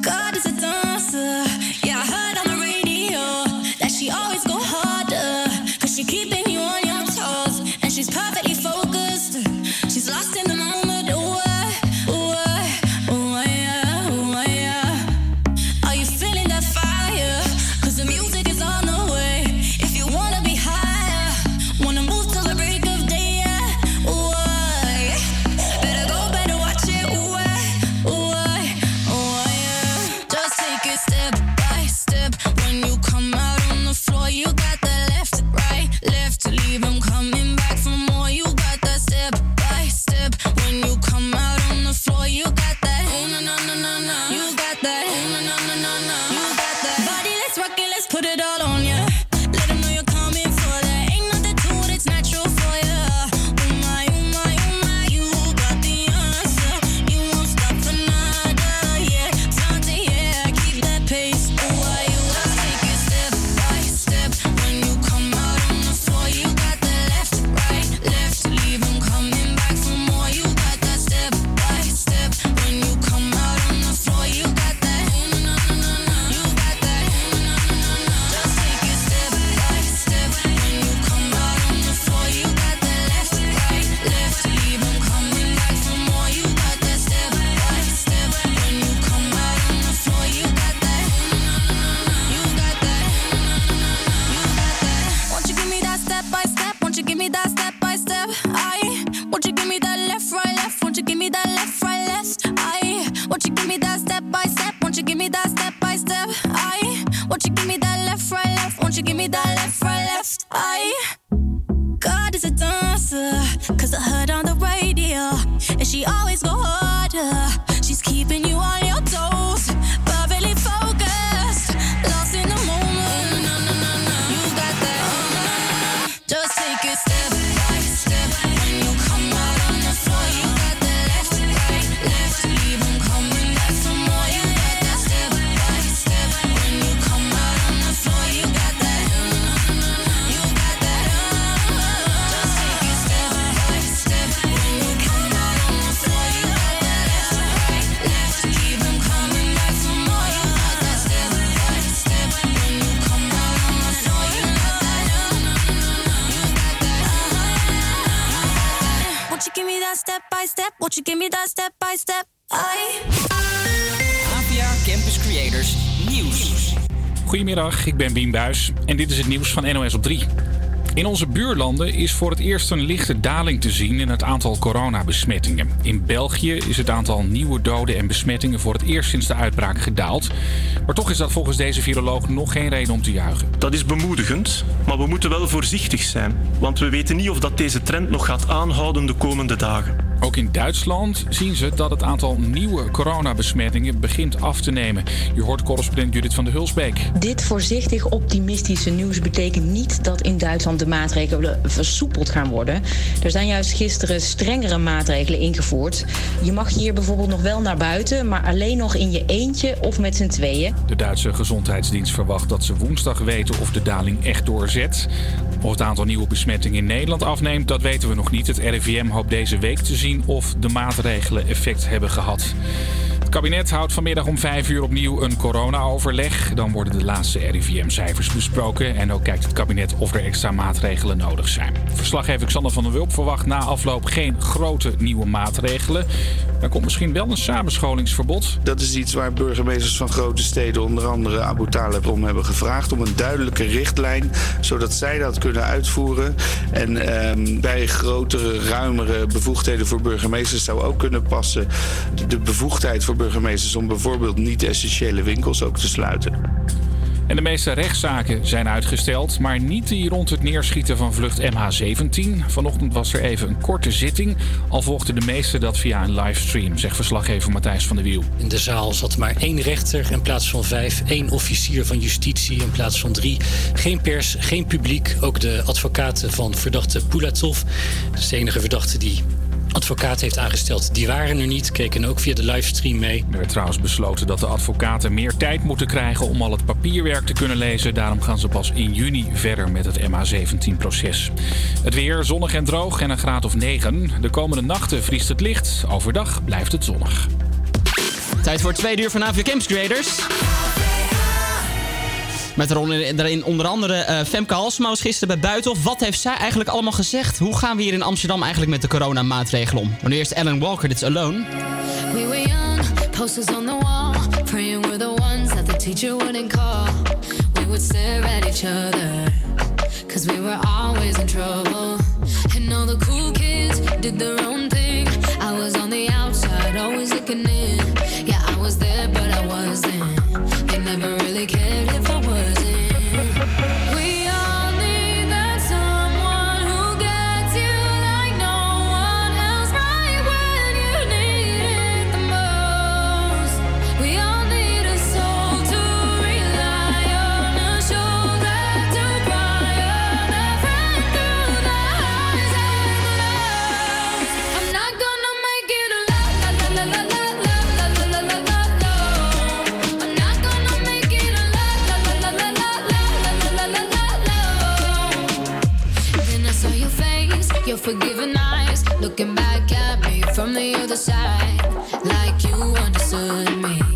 God is God is a dancer, cause I heard on the radio, and she always I. APA Campus Creators Nieuws. Goedemiddag, ik ben Bien Buis en dit is het nieuws van NOS op 3. In onze buurlanden is voor het eerst een lichte daling te zien in het aantal coronabesmettingen. In België is het aantal nieuwe doden en besmettingen voor het eerst sinds de uitbraak gedaald. Maar toch is dat volgens deze viroloog nog geen reden om te juichen. Dat is bemoedigend, maar we moeten wel voorzichtig zijn. Want we weten niet of dat deze trend nog gaat aanhouden de komende dagen. Ook in Duitsland zien ze dat het aantal nieuwe coronabesmettingen begint af te nemen. Je hoort correspondent Judith van de Hulsbeek. Dit voorzichtig optimistische nieuws betekent niet dat in Duitsland de maatregelen versoepeld gaan worden. Er zijn juist gisteren strengere maatregelen ingevoerd. Je mag hier bijvoorbeeld nog wel naar buiten, maar alleen nog in je eentje of met z'n tweeën. De Duitse gezondheidsdienst verwacht dat ze woensdag weten of de daling echt doorzet. Of het aantal nieuwe besmettingen in Nederland afneemt, dat weten we nog niet. Het RIVM hoopt deze week te zien of de maatregelen effect hebben gehad. Het kabinet houdt vanmiddag om 5 uur opnieuw een corona-overleg. Dan worden de laatste RIVM-cijfers besproken. En ook kijkt het kabinet of er extra maatregelen nodig zijn. Verslaggever Xander van der Wulp verwacht na afloop geen grote nieuwe maatregelen. Er komt misschien wel een samenscholingsverbod. Dat is iets waar burgemeesters van grote steden, onder andere Abu Talib, om hebben gevraagd. Om een duidelijke richtlijn, zodat zij dat kunnen uitvoeren. En ehm, bij grotere, ruimere bevoegdheden voor burgemeesters zou ook kunnen passen de bevoegdheid voor burgemeesters om bijvoorbeeld niet-essentiële winkels ook te sluiten. En de meeste rechtszaken zijn uitgesteld, maar niet die rond het neerschieten van vlucht MH17. Vanochtend was er even een korte zitting, al volgden de meeste dat via een livestream, zegt verslaggever Matthijs van der Wiel. In de zaal zat maar één rechter in plaats van vijf, één officier van justitie in plaats van drie. Geen pers, geen publiek, ook de advocaten van verdachte Pulatov. Dat is de enige verdachte die advocaat heeft aangesteld. Die waren er niet, keken ook via de livestream mee. Er werd trouwens besloten dat de advocaten meer tijd moeten krijgen om al het papierwerk te kunnen lezen. Daarom gaan ze pas in juni verder met het MH17-proces. Het weer zonnig en droog en een graad of 9. De komende nachten vriest het licht. Overdag blijft het zonnig. Tijd voor het tweede uur van AVK Campus Creators. Met daarin onder andere eh, Femke Halsema was gisteren bij Buitenhof. Wat heeft zij eigenlijk allemaal gezegd? Hoe gaan we hier in Amsterdam eigenlijk met de coronamaatregelen om? Maar nu eerst Ellen Walker, dit is Alone. We were young, posters on the wall, praying we're the ones that the teacher wouldn't call. We would stare at each other, cause we were always in trouble. And all the cool kids did their own thing. I was on the outside, always looking in. Yeah, I was there, but I wasn't. They never really cared if I forgiving eyes, looking back at me from the other side, like you understood me.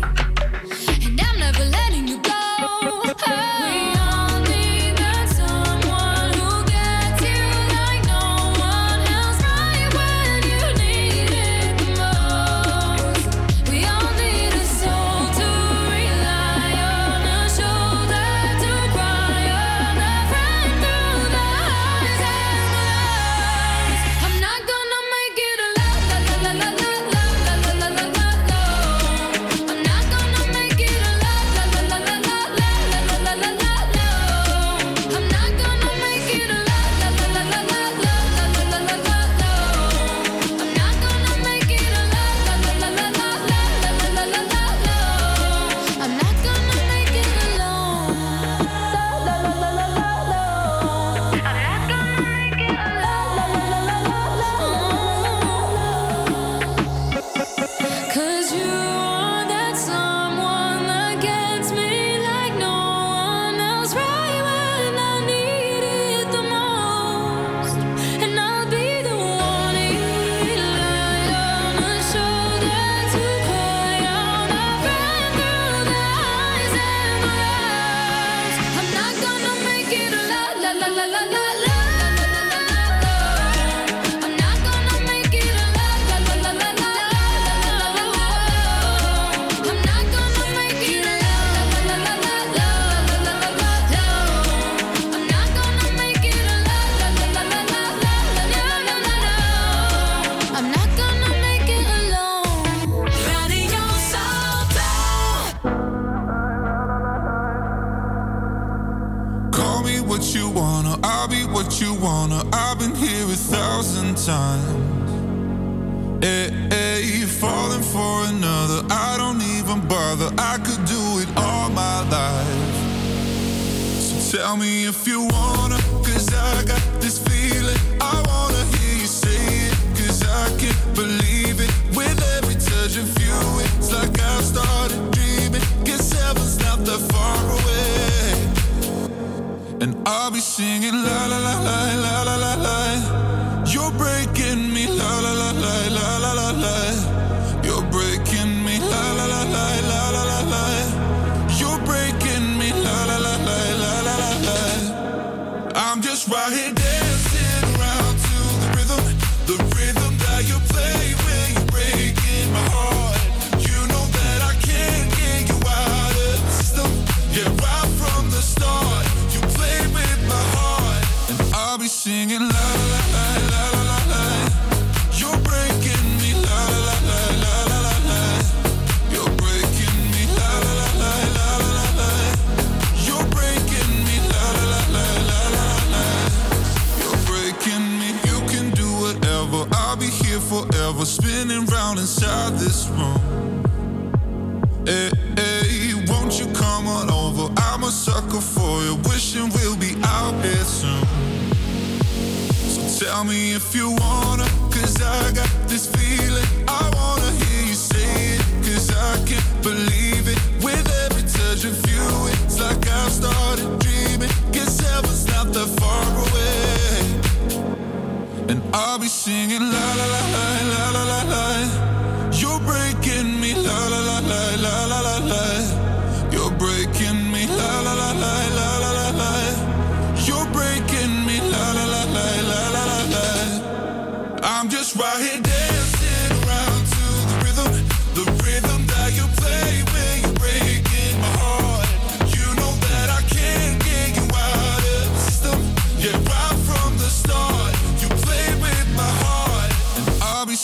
Not that far away. And I'll be singing la la la la la la la la. You're breaking me la la la la la la la la. You're breaking me la la la la la la la la. You're breaking me la la la la la la la la. I'm just right here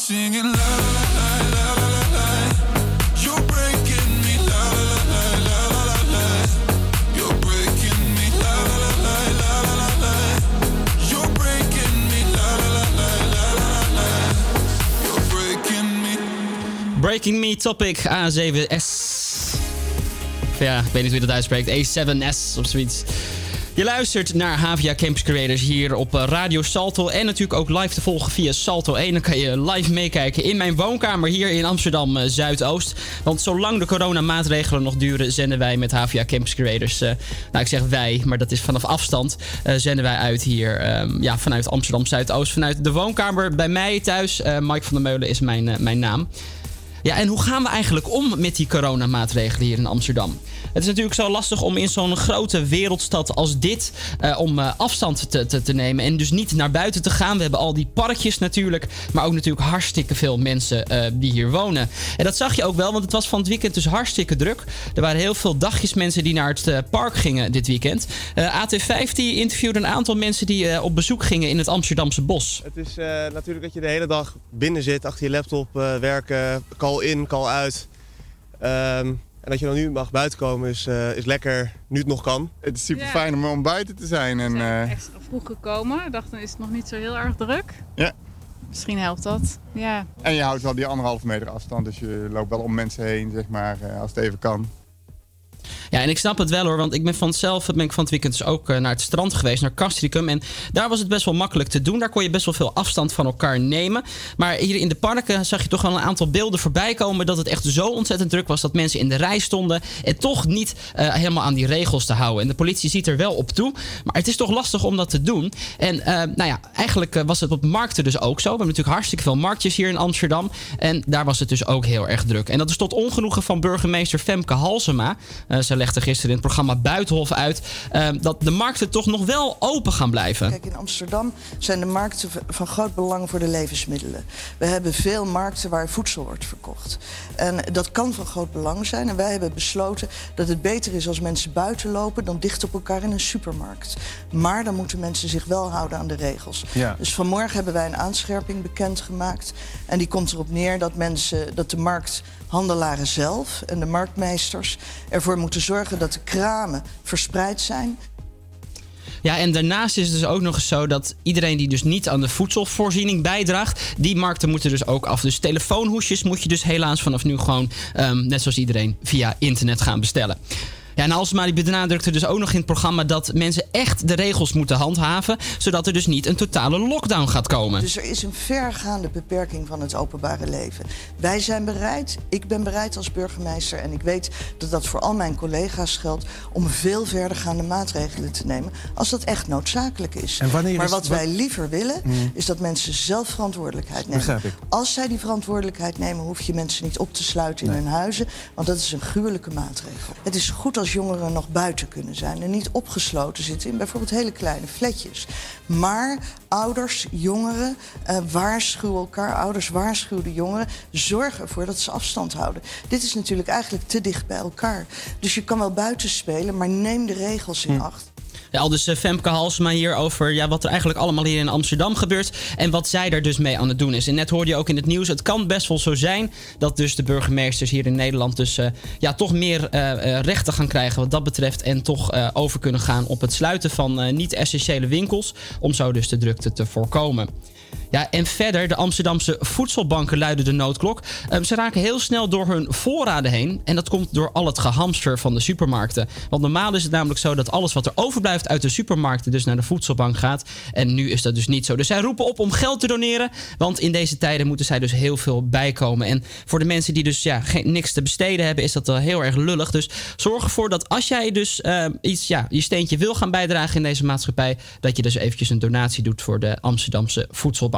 singing la la la la breaking me la. You're breaking me breaking me Breaking me topic A7S. Ja, ik weet niet hoe je dat uitspreekt. A7S op zoiets. Je luistert naar Havia Campus Creators hier op eh, Radio Salto. En natuurlijk ook live te volgen via Salto 1. Dan kan je live meekijken in mijn woonkamer hier in Amsterdam eh, Zuidoost. Want zolang de coronamaatregelen nog duren, zenden wij met Havia Campus Creators. eh, nou, ik zeg wij, maar dat is vanaf afstand. eh, zenden wij uit hier ehm, ja, vanuit Amsterdam Zuidoost. Vanuit de woonkamer bij mij thuis. Eh, Mike van der Meulen is mijn, mijn naam. Ja, en hoe gaan we eigenlijk om met die coronamaatregelen hier in Amsterdam? Het is natuurlijk zo lastig om in zo'n grote wereldstad als dit eh, om eh, afstand te, te, te nemen en dus niet naar buiten te gaan. We hebben al die parkjes natuurlijk, maar ook natuurlijk hartstikke veel mensen eh, die hier wonen. En dat zag je ook wel, want het was van het weekend dus hartstikke druk. Er waren heel veel dagjes mensen die naar het park gingen dit weekend. Eh, AT5 die interviewde een aantal mensen die op bezoek gingen in het Amsterdamse bos. Het is natuurlijk dat je de hele dag binnen zit, achter je laptop werken, call in, call uit. Ehm, en dat je dan nu mag buiten komen is, eh, is lekker, nu het nog kan. Het is super fijn om, om buiten te zijn. En, eh, extra vroeg gekomen. Ik dacht, dan is het nog niet zo heel erg druk. ja. Misschien helpt dat. Ja. En je houdt wel die anderhalve meter afstand, dus je loopt wel om mensen heen, zeg maar, eh, als het even kan. Ja, en ik snap het wel hoor, want ik ben van zelf ben ik van het weekend dus ook eh, naar het strand geweest, naar Castricum. En daar was het best wel makkelijk te doen. Daar kon je best wel veel afstand van elkaar nemen. Maar hier in de parken zag je toch wel een aantal beelden voorbij komen dat het echt zo ontzettend druk was dat mensen in de rij stonden en toch niet eh, helemaal aan die regels te houden. En de politie ziet er wel op toe, maar het is toch lastig om dat te doen. En eh, nou ja, eigenlijk was het op markten dus ook zo. We hebben natuurlijk hartstikke veel marktjes hier in Amsterdam. En daar was het dus ook heel erg druk. En dat is tot ongenoegen van burgemeester Femke Halsema. Zij legde gisteren in het programma Buitenhof uit eh, dat de markten toch nog wel open gaan blijven. Kijk, in Amsterdam zijn de markten van groot belang voor de levensmiddelen. We hebben veel markten waar voedsel wordt verkocht. En dat kan van groot belang zijn. En wij hebben besloten dat het beter is als mensen buiten lopen dan dicht op elkaar in een supermarkt. Maar dan moeten mensen zich wel houden aan de regels. Ja. Dus vanmorgen hebben wij een aanscherping bekendgemaakt. En die komt erop neer dat mensen, dat de markthandelaren zelf en de marktmeesters ervoor moeten zorgen dat de kramen verspreid zijn. Ja, en daarnaast is het dus ook nog eens zo dat iedereen die dus niet aan de voedselvoorziening bijdraagt, die markten moeten dus ook af. Dus telefoonhoesjes moet je dus helaas vanaf nu gewoon, ehm, net zoals iedereen, via internet gaan bestellen. Ja, en Halsema die benadrukte dus ook nog in het programma dat mensen echt de regels moeten handhaven, zodat er dus niet een totale lockdown gaat komen. Dus er is een vergaande beperking van het openbare leven. Wij zijn bereid, ik ben bereid als burgemeester... en ik weet dat dat voor al mijn collega's geldt... om veel verdergaande maatregelen te nemen als dat echt noodzakelijk is. En wanneer maar is- wat wa- wij liever willen, Mm. is dat mensen zelf verantwoordelijkheid nemen. Begrijp ik. Als zij die verantwoordelijkheid nemen, hoef je mensen niet op te sluiten in Nee. hun huizen... want dat is een gruwelijke maatregel. Het is goed als jongeren nog buiten kunnen zijn... en niet opgesloten zitten in bijvoorbeeld hele kleine fletjes. Maar ouders, jongeren, eh, waarschuwen elkaar. Ouders waarschuwen de jongeren. Zorg ervoor dat ze afstand houden. Dit is natuurlijk eigenlijk te dicht bij elkaar. Dus je kan wel buiten spelen, maar neem de regels in acht. Ja, al dus eh, Femke Halsema hier over ja, wat er eigenlijk allemaal hier in Amsterdam gebeurt. En wat zij daar dus mee aan het doen is. En net hoorde je ook in het nieuws, het kan best wel zo zijn dat dus de burgemeesters hier in Nederland dus eh, ja, toch meer eh, rechten gaan krijgen wat dat betreft. En toch over kunnen gaan op het sluiten van niet-essentiële winkels. Om zo dus de drukte te voorkomen. Ja, en verder, de Amsterdamse voedselbanken luiden de noodklok. Ehm, ze raken heel snel door hun voorraden heen. En dat komt door al het gehamster van de supermarkten. Want normaal is het namelijk zo dat alles wat er overblijft uit de supermarkten dus naar de voedselbank gaat. En nu is dat dus niet zo. Dus zij roepen op om geld te doneren. Want in deze tijden moeten zij dus heel veel bijkomen. En voor de mensen die dus ja, geen, niks te besteden hebben, is dat wel heel erg lullig. Dus zorg ervoor dat als jij dus ehm, iets, ja, je steentje wil gaan bijdragen in deze maatschappij, dat je dus eventjes een donatie doet voor de Amsterdamse voedselbanken.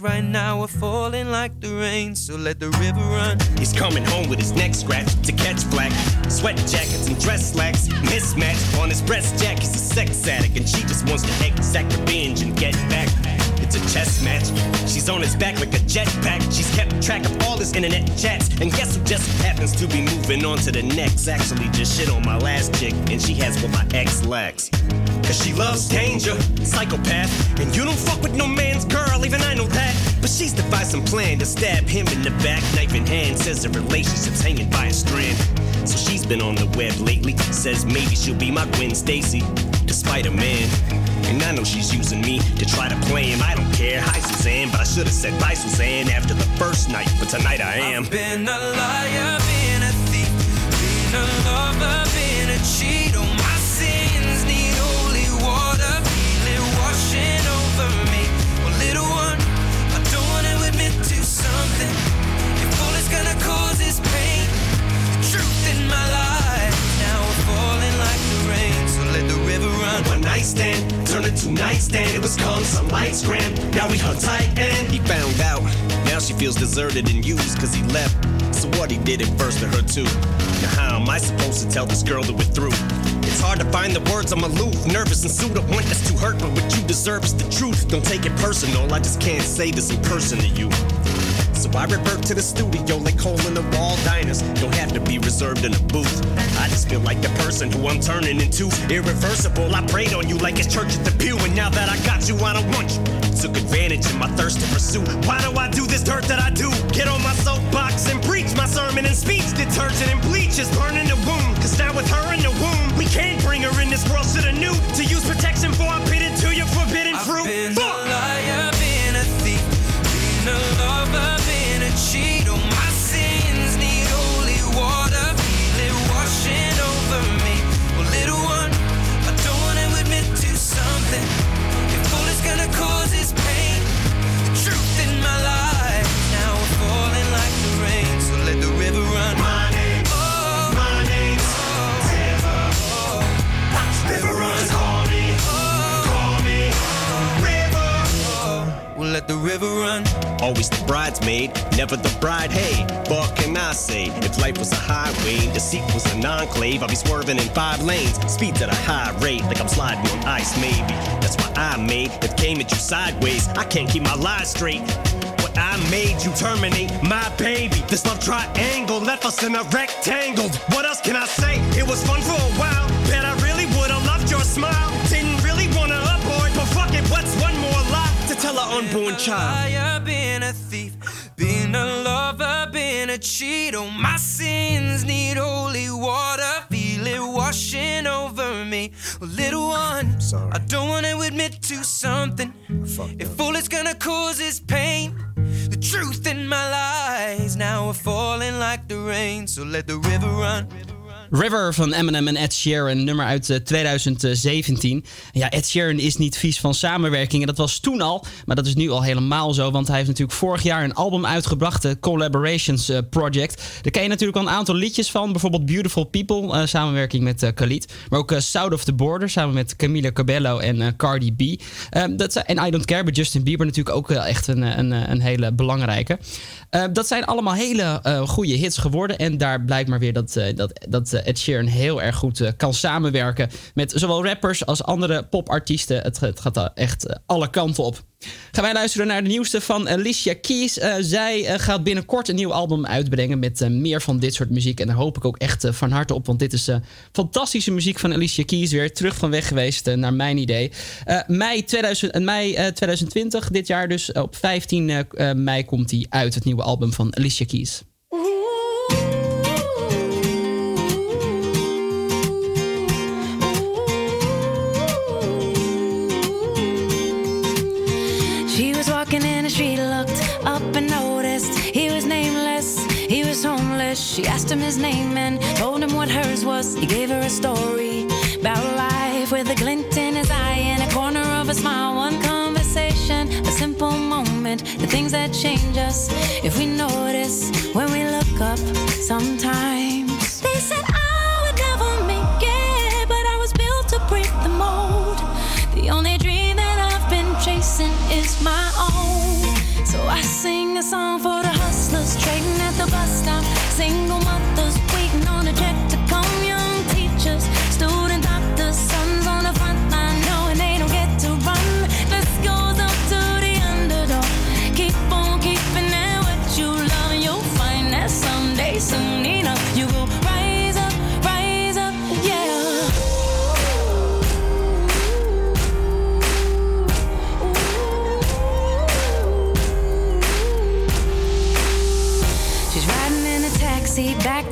right now are falling like the rain. So let the river run. He's coming home with his neck scratched to catch black. Sweat jackets and dress slacks mismatched on his breast jack. He's a sex addict and she just wants to exact revenge and get back. It's a chess match. She's on his back like a jetpack. She's kept track of all his internet chats. And guess who just happens to be moving on to the next? Actually, just shit on my last chick, and she has what my ex lacks. Cause she loves danger, psychopath. And you don't fuck with no man's girl, even I know that. But she's devised some plan to stab him in the back, knife in hand. Says the relationship's hanging by a strand. So she's been on the web lately. Says maybe she'll be my Gwen Stacy, despite Spider Man. And I know she's using me to try to play him. I don't care. Hi, Suzanne, but I should have said bye, Suzanne, after the first night. But tonight I am. I've Been a liar, been a thief, been a lover, been a cheat. All One night stand turned into nightstand. It was called some lights gram. Now we hung tight and he found out. Now she feels deserted and used cause he left. So what he did it first to her too. Now how am I supposed to tell this girl that we're through? It's hard to find the words, I'm aloof, nervous and sued up, want us to hurt, but what you deserve is the truth. Don't take it personal, I just can't say this in person to you. So I revert to the studio like hole in the wall diners. Don't have to be reserved in a booth. I just feel like the person who I'm turning into. Irreversible, I prayed on you like it's church at the pew. And now that I got you, I don't want you. Took advantage of my thirst to pursue. Why do I do this dirt that I do? Get on my soapbox and preach my sermon and speech. Detergent and bleach is burning the wound. Cause now with her in the womb, we can't bring her in this world. to the new. to use protection for river run. Always the bridesmaid, never the bride. Hey, what can I say? If life was a highway, seat was an enclave, I'd be swerving in five lanes. Speeds at a high rate, like I'm sliding on ice, maybe. That's why I made it came at you sideways. I can't keep my lies straight. What I made you terminate my baby. This love triangle left us in a rectangle. What else can I say? It was fun for a while. Bet I really would've loved your smile. Unborn child? liar, been a thief, been a lover, been a cheat. Oh, my sins need holy water, feel it washing over me. Well, little one, I don't wanna admit to something. If all it's gonna cause is pain, the truth in my lies now are falling like the rain. So let the river run. River van Eminem en Ed Sheeran, nummer uit eh, 2017. Ja, Ed Sheeran is niet vies van samenwerkingen. Dat was toen al, maar dat is nu al helemaal zo. Want hij heeft natuurlijk vorig jaar een album uitgebracht, de Collaborations eh, Project. Daar ken je natuurlijk al een aantal liedjes van. Bijvoorbeeld Beautiful People, eh, samenwerking met eh, Khalid. Maar ook eh, South of the Border, samen met Camila Cabello en eh, Cardi B. Dat en I Don't Care, bij Justin Bieber natuurlijk ook echt een, een, een hele belangrijke. Eh, dat zijn allemaal hele eh goede hits geworden. En daar blijkt maar weer dat, eh, dat, dat eh, Ed Sheeran heel erg goed eh, kan samenwerken met zowel rappers als andere popartiesten. Het, het gaat eh, echt eh, alle kanten op. Gaan wij luisteren naar de nieuwste van Alicia Keys. Eh, zij eh, gaat binnenkort een nieuw album uitbrengen met eh, meer van dit soort muziek. En daar hoop ik ook echt eh, van harte op, want dit is eh, fantastische muziek van Alicia Keys weer. Terug van weg geweest, eh, naar mijn idee. Eh, mei, 2000, eh, mei eh, 2020, dit jaar dus. Op 15 eh, eh, mei komt hij uit, het nieuwe album van Alicia Keys. She asked him his name and told him what hers was. He gave her a story about life with a glint in his eye and a corner of a smile. One conversation, a simple moment, the things that change us if we notice when we look up sometimes.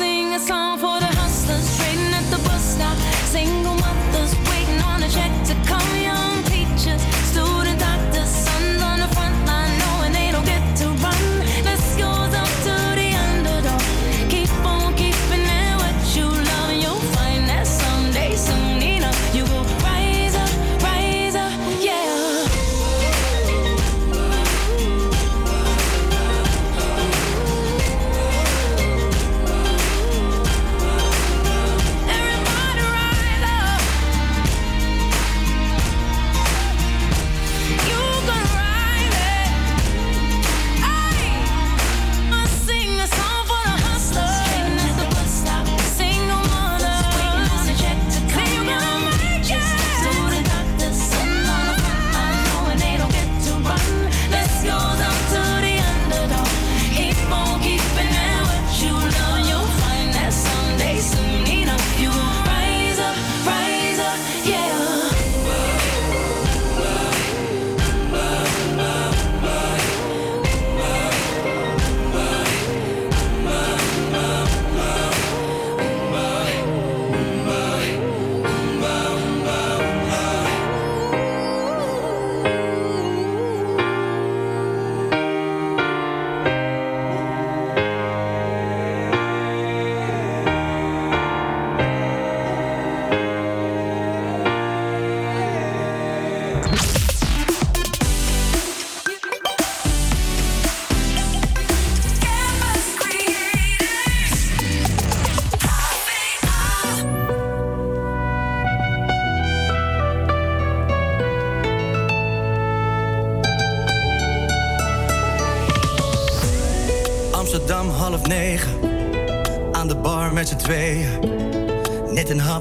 Sing a song for the hustlers trading at the bus stop. Single mothers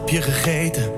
Hapje gegeten.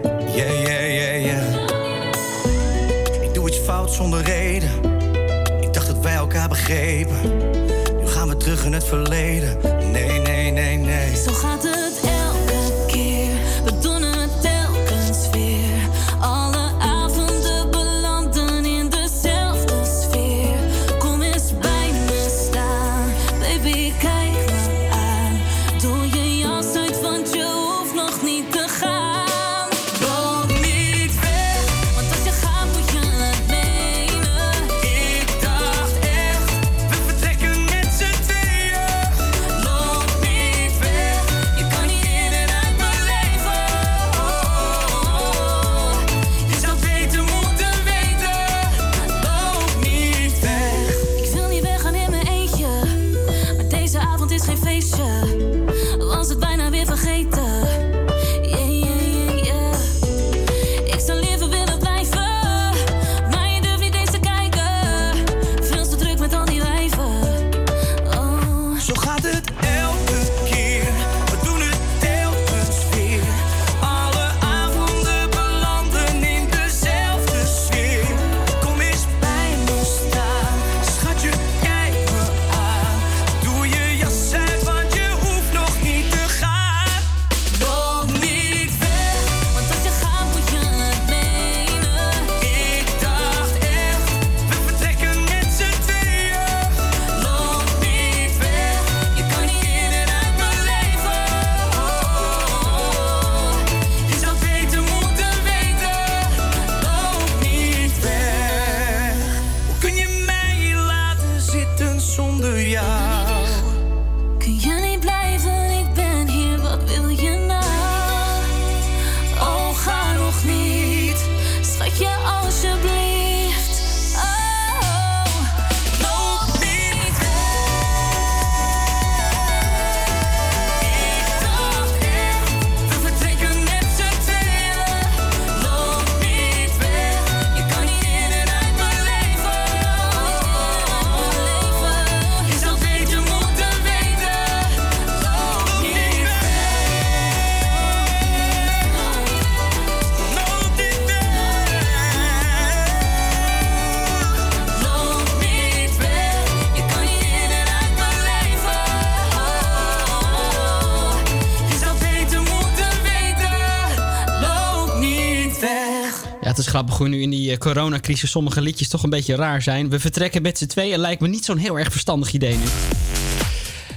Grappig nu in die eh, coronacrisis sommige liedjes toch een beetje raar zijn. We vertrekken met z'n tweeën lijkt me niet zo'n heel erg verstandig idee nu.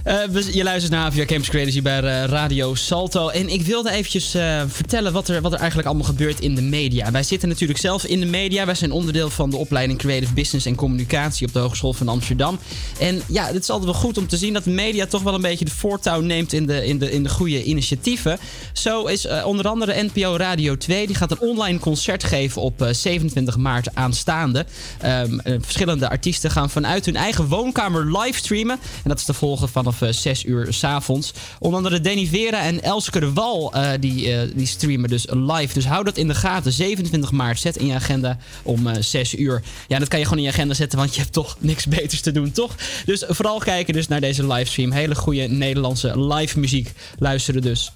Eh, je luistert naar Avia Campus Creators hier bij eh, Radio Salto. En ik wilde eventjes eh, vertellen wat er, wat er eigenlijk allemaal gebeurt in de media. Wij zitten natuurlijk zelf in de media. Wij zijn onderdeel van de opleiding Creative Business en Communicatie op de Hogeschool van Amsterdam. En ja, het is altijd wel goed om te zien dat de media toch wel een beetje de voortouw neemt in de, in de, in de goede initiatieven. Zo is onder andere NPO Radio 2. Die gaat een online concert geven op eh, 27 maart aanstaande. Ehm, eh, verschillende artiesten gaan vanuit hun eigen woonkamer livestreamen. En dat is te volgen vanaf eh, 6 uur s'avonds. Onder andere Danny Vera en Elske de Wal eh, die, eh, die streamen dus live. Dus hou dat in de gaten. 27 maart, zet in je agenda om eh 6 uur. Ja, dat kan je gewoon in je agenda zetten, want je hebt toch niks beters te doen, toch? Dus vooral kijken dus naar deze livestream. Hele goede Nederlandse live muziek luisteren dus.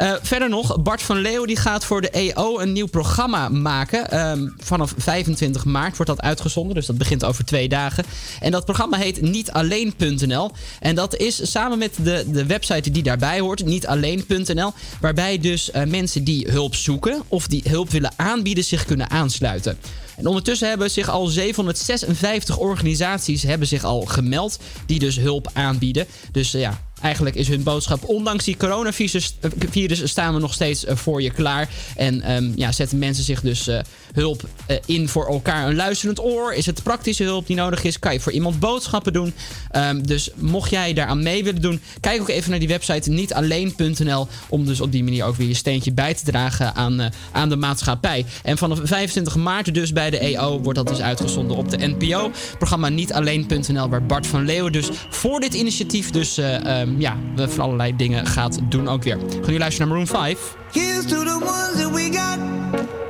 Eh, verder nog, Bart van Leeuw die gaat voor de EO een nieuw programma maken. Ehm, vanaf 25 maart wordt dat uitgezonden, dus dat begint over twee dagen. En dat programma heet nietalleen.nl. En dat is samen met de, de website die daarbij hoort, nietalleen.nl. Waarbij dus eh, mensen die hulp zoeken of die hulp willen aanbieden zich kunnen aansluiten. En ondertussen hebben zich al 756 organisaties hebben zich al gemeld die dus hulp aanbieden. Dus eh, ja, Eigenlijk is hun boodschap, ondanks die coronavirus eh, virus, staan we nog steeds voor je klaar. En ehm, ja, zetten mensen zich dus hulp eh, in voor elkaar. Een luisterend oor, is het praktische hulp die nodig is? Kan je voor iemand boodschappen doen? Ehm, dus mocht jij daaraan mee willen doen, kijk ook even naar die website nietalleen.nl. Om dus op die manier ook weer je steentje bij te dragen aan, eh, aan de maatschappij. En vanaf 25 maart dus bij de EO wordt dat dus uitgezonden op de NPO. Programma nietalleen.nl waar Bart van Leeuwen dus voor dit initiatief dus eh, ehm, ja, van allerlei dingen gaat doen ook weer. Gaan nu luisteren naar Maroon 5. Here's to the ones that we got.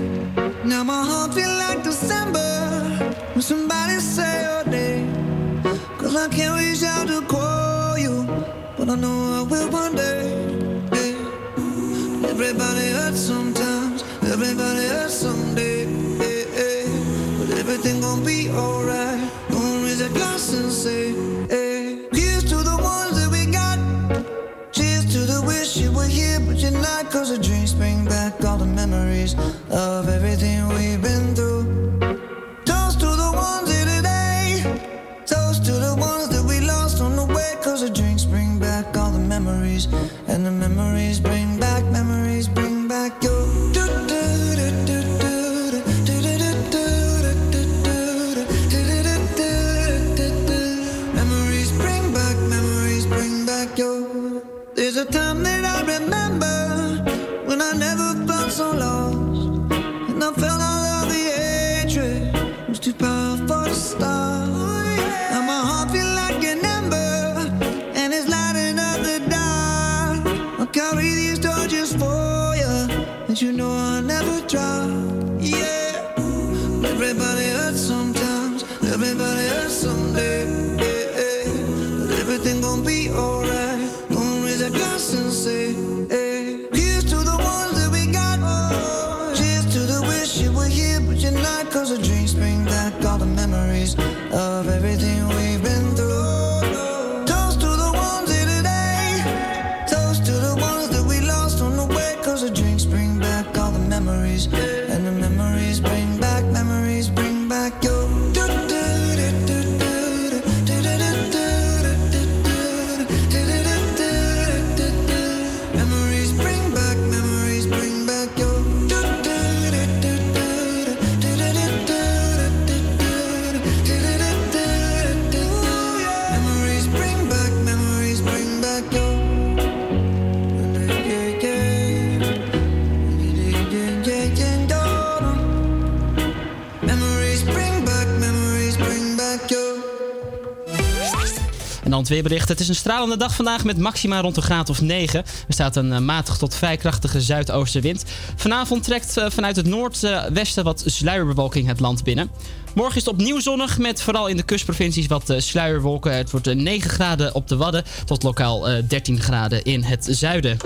Now my heart feel like December when somebody say your name. Cause I can't reach out to call you, but I know I will one day. Everybody hurts sometimes, everybody hurts someday. But everything gon' be alright. Gonna raise a glass and say, hey. To the ones not. Cause the drinks bring back all the memories of everything we've been through. Toast to the ones here today. Toast to the ones that we lost on the way. Cause the drinks bring back all the memories. And the memories bring back, memories bring back your. There's a time that I remember when I never felt so lost. And I felt weerbericht. Het is een stralende dag vandaag met maxima rond een graad of 9. Er staat een eh, matig tot vrij krachtige zuidoostenwind. Vanavond trekt eh, vanuit het noordwesten wat sluierbewolking het land binnen. Morgen is het opnieuw zonnig met vooral in de kustprovincies wat eh, sluierwolken. Het wordt eh, 9 graden op de Wadden tot lokaal eh, 13 graden in het zuiden.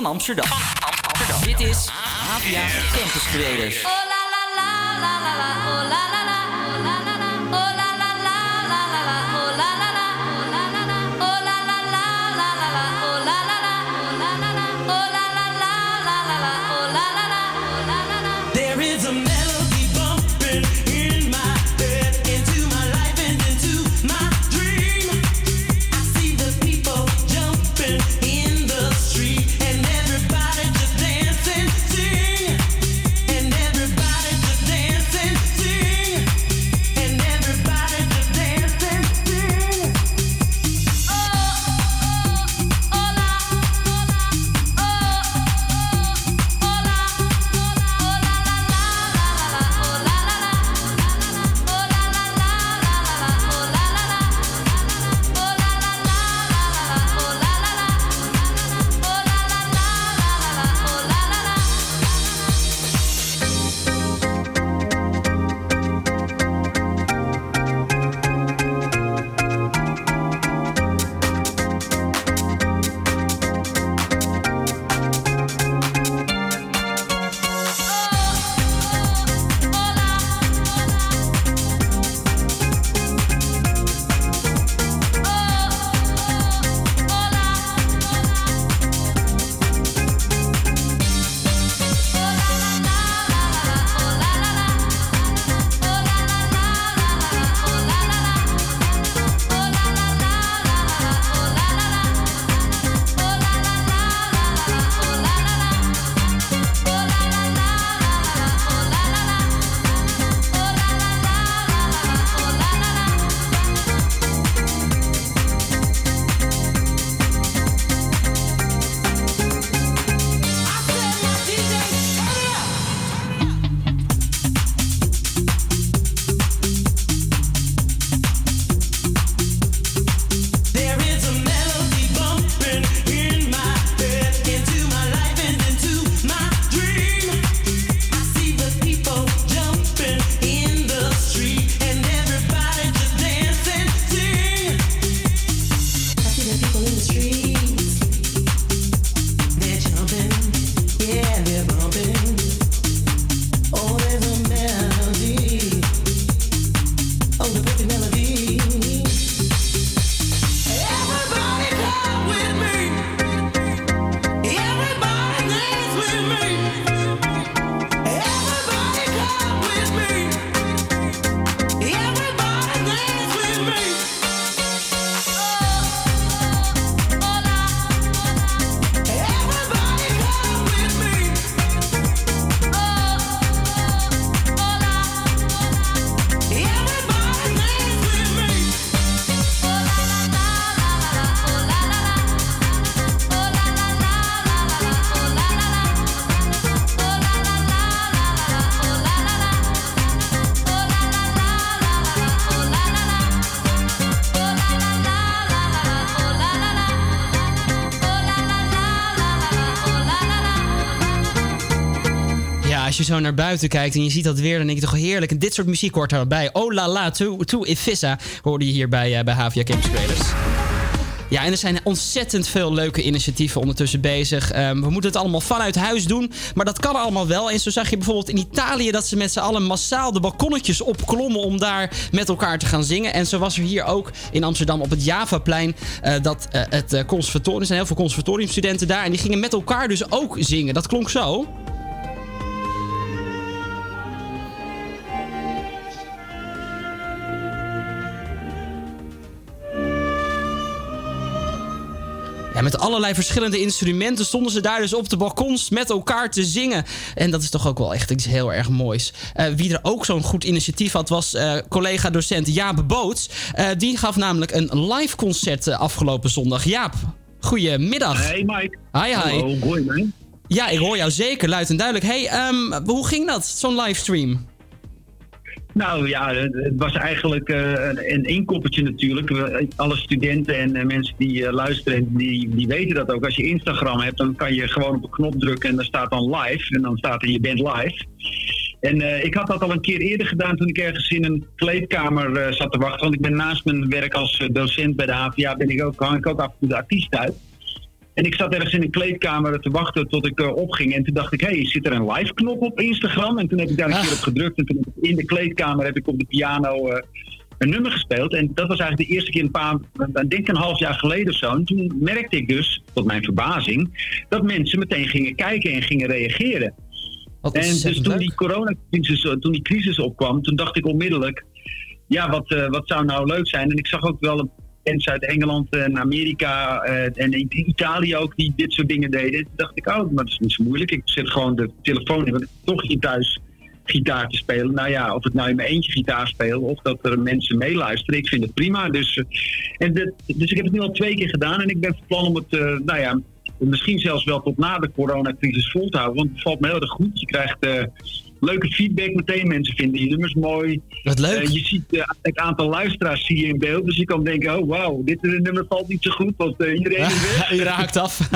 Hogeschool van Amsterdam. Dit is APA Campus Creators. Zo naar buiten kijkt en je ziet dat weer, dan denk je toch heerlijk. En dit soort muziek hoort erbij. Oh la la, to, to Ifissa hoorde je hier bij, eh, bij Havia Campus Creators. Ja, en er zijn ontzettend veel leuke initiatieven ondertussen bezig. Ehm, we moeten het allemaal vanuit huis doen, maar dat kan allemaal wel. En zo zag je bijvoorbeeld in Italië dat ze met z'n allen massaal de balkonnetjes opklommen om daar met elkaar te gaan zingen. En zo was er hier ook in Amsterdam op het Javaplein eh, dat eh, het conservatorium, er zijn heel veel conservatoriumstudenten daar en die gingen met elkaar dus ook zingen. Dat klonk zo. Ja, met allerlei verschillende instrumenten stonden ze daar dus op de balkons met elkaar te zingen. En dat is toch ook wel echt iets heel erg moois. Eh, wie er ook zo'n goed initiatief had, was eh, collega-docent Jaap Boots. Eh, die gaf namelijk een live concert afgelopen zondag. Jaap, goedemiddag. Hey Mike. Hi, hi. Hallo, hoor je mij? Ja, ik hoor jou zeker, luid en duidelijk. hey, ehm, hoe ging dat, zo'n livestream? Nou ja, het was eigenlijk eh, een, inkoppertje natuurlijk. Alle studenten en eh, mensen die eh, luisteren, die, die weten dat ook. Als je Instagram hebt, dan kan je gewoon op een knop drukken en dan staat dan live. En dan staat er je bent live. En ik had dat al een keer eerder gedaan toen ik ergens in een kleedkamer zat te wachten. Want ik ben naast mijn werk als docent bij de HVA ben ik ook, hang ik ook af en toe de artiest uit. En ik zat ergens in een kleedkamer te wachten tot ik eh, opging. En toen dacht ik, hé, hey, zit er een live knop op Instagram? En toen heb ik daar een keer op gedrukt. En toen ik in de kleedkamer heb ik op de piano eh, een nummer gespeeld. En dat was eigenlijk de eerste keer een paar, ik denk een half jaar geleden of zo. En toen merkte ik dus, tot mijn verbazing, dat mensen meteen gingen kijken en gingen reageren. En dus toen leuk. die coronacrisis, eh, toen die crisis opkwam, toen dacht ik onmiddellijk, ja, wat, wat zou nou leuk zijn? En ik zag ook wel een mensen uit Engeland en Amerika eh, en Italië ook die dit soort dingen deden. Toen dacht ik, oh, maar dat is niet zo moeilijk. Ik zet gewoon de telefoon in, want ik toch hier thuis gitaar te spelen. Nou ja, of ik nou in mijn eentje gitaar speel of dat er mensen meeluisteren, ik vind het prima. Dus, eh, en dit- dus ik heb het nu al twee keer gedaan en ik ben van plan om het, eh, nou ja, misschien zelfs wel tot na de coronacrisis vol te houden. Want het valt me heel erg goed. Je krijgt leuke feedback meteen. Mensen vinden je nummers mooi. Wat leuk. Eh, je ziet eh, het aantal luisteraars zie je in beeld. Dus je kan denken, oh wauw, dit eh, nummer valt niet zo goed. Want eh, iedereen is weg. Je raakt af.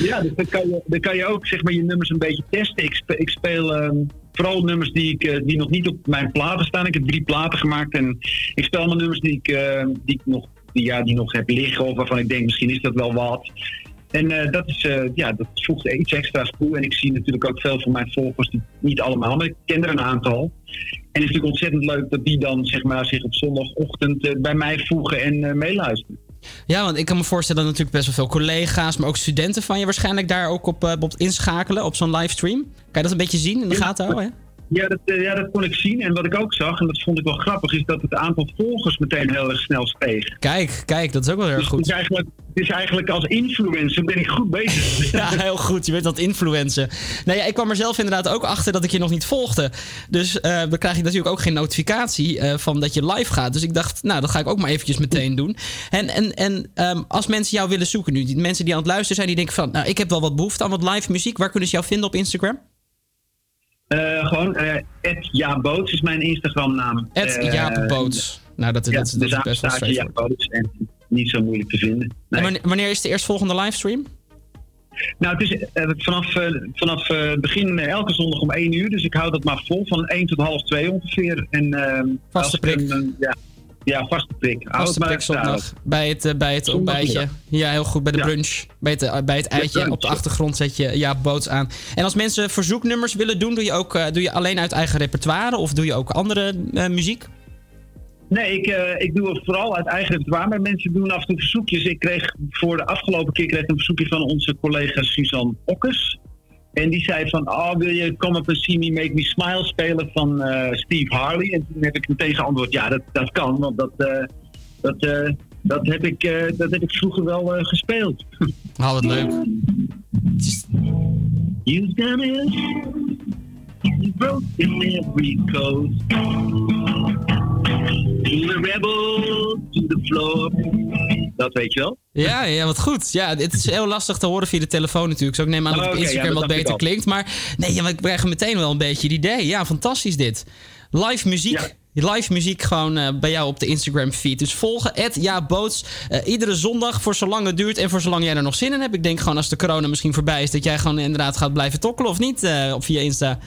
Ja, dus dan kan, je, dan kan je ook zeg maar, je nummers een beetje testen. Ik, spe- ik speel ehm, vooral nummers die, ik, die nog niet op mijn platen staan. Ik heb drie platen gemaakt en ik speel mijn nummers die ik, die ik nog, die, ja, die nog heb liggen of waarvan ik denk misschien is dat wel wat. En eh, dat, is, eh, ja, dat voegt iets extra's toe. En ik zie natuurlijk ook veel van mijn volgers, die, niet allemaal, maar ik ken er een aantal. En het is natuurlijk ontzettend leuk dat die dan zeg maar, zich op zondagochtend eh, bij mij voegen en meeluisteren. Ja, want ik kan me voorstellen dat natuurlijk best wel veel collega's, maar ook studenten van je waarschijnlijk daar ook op, op inschakelen op zo'n livestream. Kan je dat een beetje zien in de gaten houden? hè? Ja dat, eh, ja, dat kon ik zien. En wat ik ook zag, en dat vond ik wel grappig, is dat het aantal volgers meteen heel erg snel steeg. Kijk, kijk, dat is ook wel heel erg Dus het goed. is, eigenlijk, het is eigenlijk als influencer ben ik goed bezig. Ja, heel goed. Je bent dat influencer. Nou ja, ik kwam er zelf inderdaad ook achter dat ik je nog niet volgde. Dus eh, dan krijg je natuurlijk ook geen notificatie eh, van dat je live gaat. Dus ik dacht, nou, dat ga ik ook maar eventjes meteen doen. En, en, en ehm, als mensen jou willen zoeken nu, die mensen die aan het luisteren zijn, die denken van, nou, ik heb wel wat behoefte aan wat live muziek. Waar kunnen ze jou vinden op Instagram? Eh, gewoon, eh Ed Ja Boots is mijn Instagram naam. Ed Jaap Boots. Nou, dat, dat, dat, dus is best wel Ja straightforward. En niet zo moeilijk te vinden. En wanneer, is de eerstvolgende livestream? Nou, het is eh, vanaf, eh, vanaf eh, begin eh, elke zondag om 1 uur. Dus ik hou dat maar vol van 1 tot half 2 ongeveer. En, Vaste prik. een, eh, ja, ja, vaste prik. Vaste prik zondag. Bij het, eh, bij het ontbijtje. Ja, heel goed. Bij de Ja. brunch. Bij het, eh, bij het eitje. brunch, op de ja. achtergrond zet je Jaap Boots aan. En als mensen verzoeknummers willen doen, doe je ook eh, doe je alleen uit eigen repertoire? Of doe je ook andere muziek? Nee, ik, ik doe het vooral uit eigen repertoire. Maar mensen doen af en toe verzoekjes. Ik kreeg voor de afgelopen keer kreeg een verzoekje van onze collega Suzanne Okkes. En die zei van, oh, wil je Come Up and See Me Make Me Smile spelen van eh, Steve Harley? En toen heb ik meteen geantwoord, ja, dat, dat kan. Want dat, eh, dat, eh, dat, heb ik, dat heb ik vroeger wel gespeeld. Oh, wat leuk. Done it. You broke in every code. The rebel, to the floor. Dat weet je wel. Ja, ja, wat goed. Ja, het is heel lastig te horen via de telefoon natuurlijk. Dus ik neem aan dat Oh, het op oké, Instagram ja, dat wat beter klinkt. Maar nee, ja, ik krijg meteen wel een beetje het idee. Ja, fantastisch dit. Live muziek. Live muziek gewoon eh, bij jou op de Instagram feed. Dus volgen, Ed Ja Boots. eh, iedere zondag voor zolang het duurt en voor zolang jij er nog zin in hebt. Ik denk gewoon als de corona misschien voorbij is, dat jij gewoon inderdaad gaat blijven tokkelen of niet eh, op via Insta.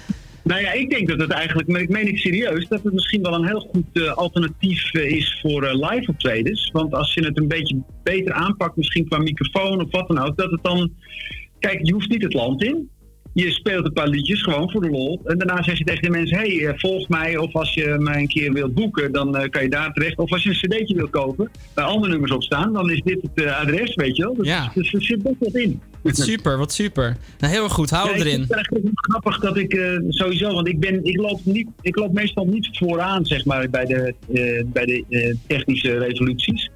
Nou ja, ik denk dat het eigenlijk, maar ik meen ik serieus, dat het misschien wel een heel goed eh, alternatief eh, is voor eh, live optredens. Want als je het een beetje beter aanpakt, misschien qua microfoon of wat dan ook, dat het dan. Kijk, je hoeft niet het land in. Je speelt een paar liedjes gewoon voor de lol. En daarna zeg je tegen de mensen: hey, eh, volg mij. Of als je mij een keer wilt boeken, dan eh, kan je daar terecht. Of als je een cd'tje wil kopen, waar andere nummers op staan, dan is dit het eh, adres, weet je wel. Dus, Ja. dus er zit best wat in. Wat super, wat super. Nou, heel erg goed, hou Ja, erin. vind het eigenlijk ook grappig dat ik sowieso, want ik, ben, ik, loop niet, ik loop meestal niet vooraan zeg maar, bij de, bij de technische revoluties.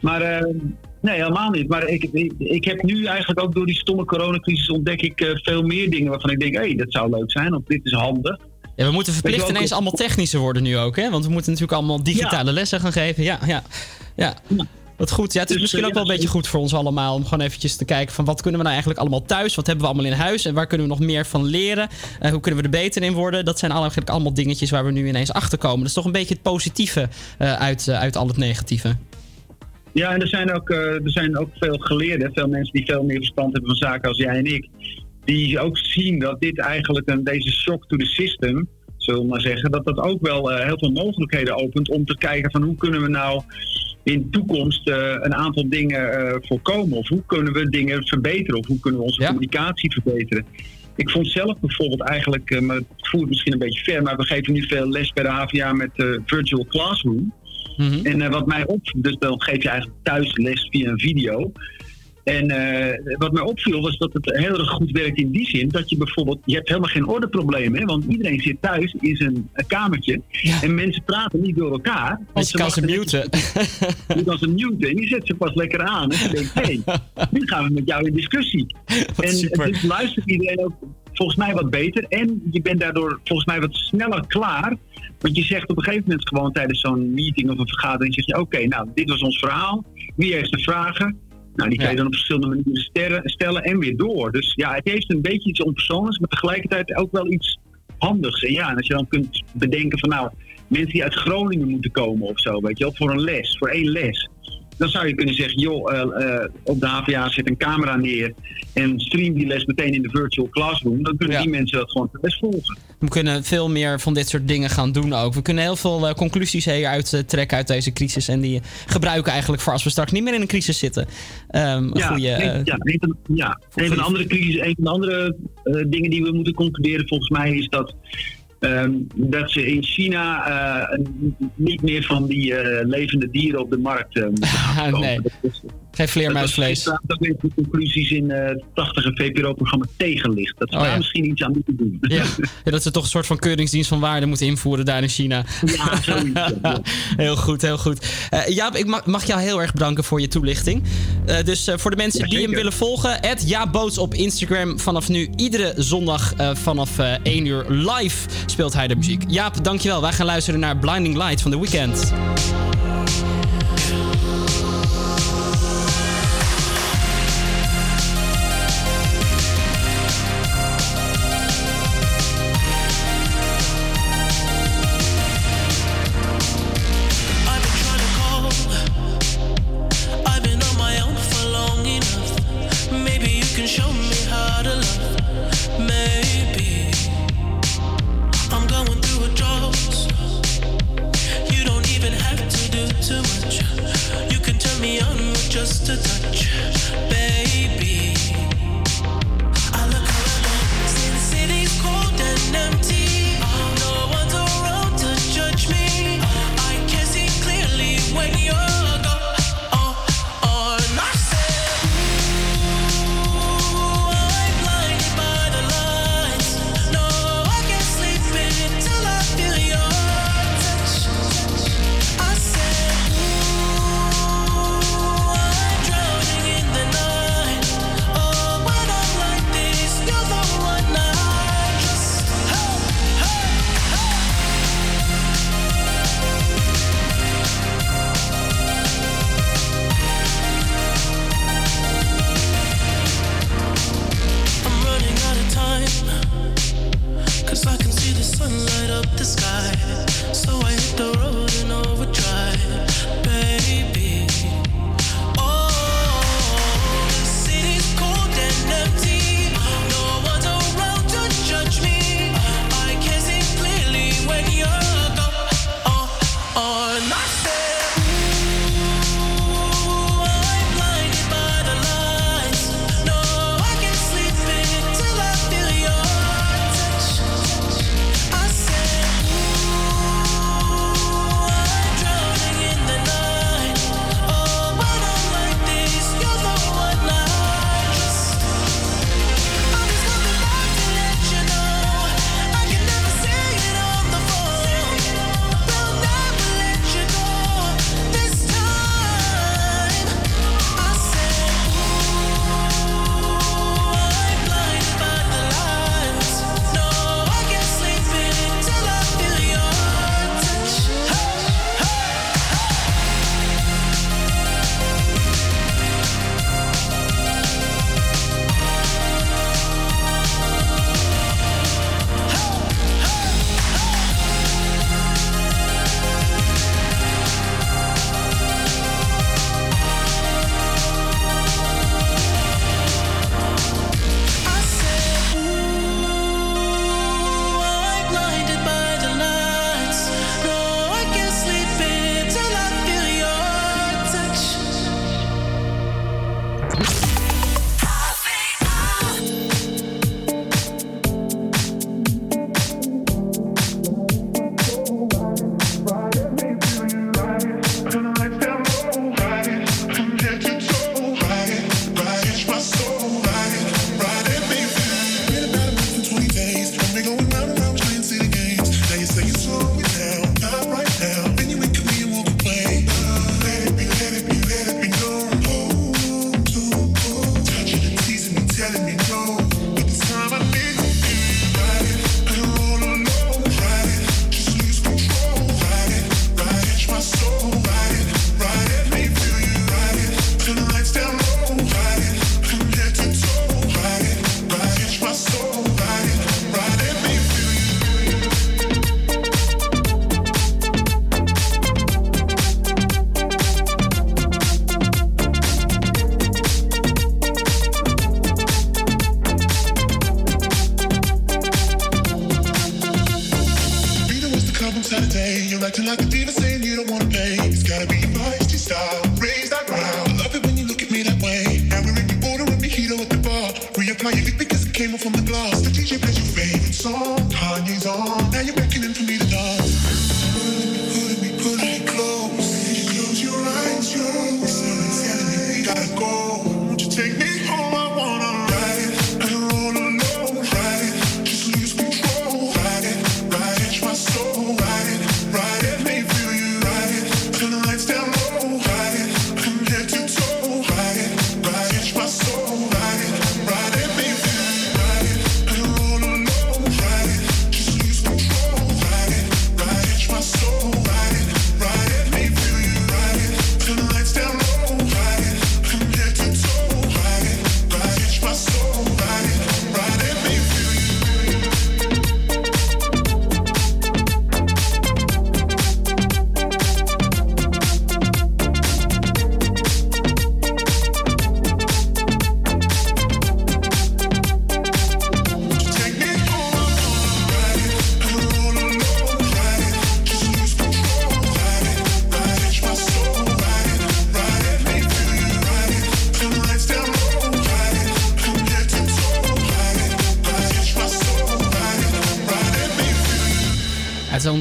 Maar eh, nee, helemaal niet. Maar ik, ik, ik heb nu eigenlijk ook door die stomme coronacrisis ontdek ik eh, veel meer dingen waarvan ik denk, hé, hey, dat zou leuk zijn of dit is handig. Ja, we moeten verplicht ineens allemaal technischer worden nu ook, hè? Want we moeten natuurlijk allemaal digitale lessen gaan geven. Ja, ja, ja. Wat goed. Ja, het is Dus, misschien eh, ook wel een beetje goed voor ons allemaal om gewoon eventjes te kijken van wat kunnen we nou eigenlijk allemaal thuis? Wat hebben we allemaal in huis? En waar kunnen we nog meer van leren? Eh, hoe kunnen we er beter in worden? Dat zijn eigenlijk allemaal dingetjes waar we nu ineens achter komen. Dat is toch een beetje het positieve uit, uit al het negatieve. Ja, en er zijn, ook, eh, er zijn ook veel geleerden, veel mensen die veel meer verstand hebben van zaken als jij en ik, die ook zien dat dit eigenlijk een, deze shock to the system, zullen we maar zeggen, dat dat ook wel eh, heel veel mogelijkheden opent om te kijken van hoe kunnen we nou in de toekomst eh, een aantal dingen voorkomen? Of hoe kunnen we dingen verbeteren? Of hoe kunnen we onze communicatie verbeteren? Ik vond zelf bijvoorbeeld eigenlijk, maar het voert misschien een beetje ver, maar we geven nu veel les bij de HVA met Virtual Classroom. En eh, wat mij op, dus dan geef je eigenlijk thuis les via een video. En eh, wat mij opviel was dat het heel erg goed werkt in die zin dat je bijvoorbeeld, je hebt helemaal geen ordeproblemen, hè, want iedereen zit thuis in zijn eh, kamertje en mensen praten niet door elkaar. Want je kan ze muten. je kan ze muten en je zet ze pas lekker aan. En je denkt, hé, nu gaan we met jou in discussie. en super. dus luistert iedereen ook volgens mij wat beter. En je bent daardoor volgens mij wat sneller klaar. Want je zegt op een gegeven moment gewoon tijdens zo'n meeting of een vergadering, zeg je, oké, nou, dit was ons verhaal. Wie heeft de vragen? Nou, die kan je dan op verschillende manieren sterren- stellen en weer door. Dus ja, het heeft een beetje iets onpersoonlijks, maar tegelijkertijd ook wel iets handigs. En ja, en als je dan kunt bedenken van nou, mensen die uit Groningen moeten komen of zo, weet je wel, voor een les, voor één les. Dan zou je kunnen zeggen, joh, eh, eh, op de HVA zet een camera neer en stream die les meteen in de virtual classroom. Dan kunnen die mensen dat gewoon best volgen. We kunnen veel meer van dit soort dingen gaan doen ook. We kunnen heel veel eh, conclusies hieruit trekken uit deze crisis. En die gebruiken eigenlijk voor als we straks niet meer in een crisis zitten. Een Ja, goede, een- ja, een van, ja. Een van de andere crisis, een van de andere dingen die we moeten concluderen volgens mij is dat, ehm, dat ze in China n- niet meer van die eh, levende dieren op de markt eh, moeten kopen. nee. Geen vleermuisvlees. Dat was een van de conclusies in eh, het 80 VPRO-programma Tegenlicht. Dat ze Oh, daar ja. misschien iets aan moeten doen. Ja. Ja, dat ze toch een soort van keuringsdienst van waarde moeten invoeren daar in China. Ja, zoiets, ja. heel goed, heel goed. Eh, Jaap, ik mag, mag jou heel erg bedanken voor je toelichting. Eh, dus eh, voor de mensen die hem willen volgen, Jaap Boots op Instagram. Vanaf nu iedere zondag eh, vanaf eh 1 uur live speelt hij de muziek. Jaap, dankjewel. Wij gaan luisteren naar Blinding Light van The Weeknd.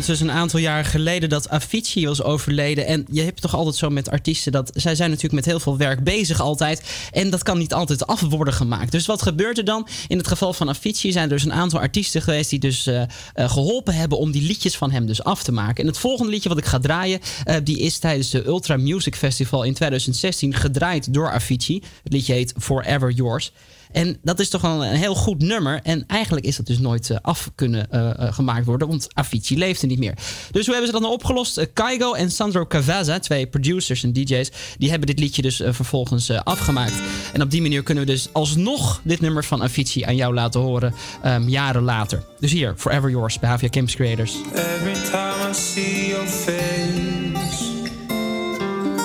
Ondertussen een aantal jaar geleden dat Avicii was overleden. En je hebt toch altijd zo met artiesten dat zij zijn natuurlijk met heel veel werk bezig altijd. En dat kan niet altijd af worden gemaakt. Dus wat gebeurt er dan? In het geval van Avicii zijn er dus een aantal artiesten geweest die dus eh, eh, geholpen hebben om die liedjes van hem dus af te maken. En het volgende liedje wat ik ga draaien, eh, die is tijdens de Ultra Music Festival in 2016 gedraaid door Avicii. Het liedje heet Forever Yours. En dat is toch wel een heel goed nummer. En eigenlijk is dat dus nooit eh, af kunnen eh, eh, gemaakt worden, want Avicii leefde niet meer. Dus hoe hebben ze dat nou opgelost? Kaigo en Sandro Cavazza, twee producers en DJ's, die hebben dit liedje dus vervolgens afgemaakt. En op die manier kunnen we dus alsnog dit nummer van Avicii aan jou laten horen, ehm, jaren later. Dus hier, Forever Yours bij Havia Campus Creators. Every time I see your face,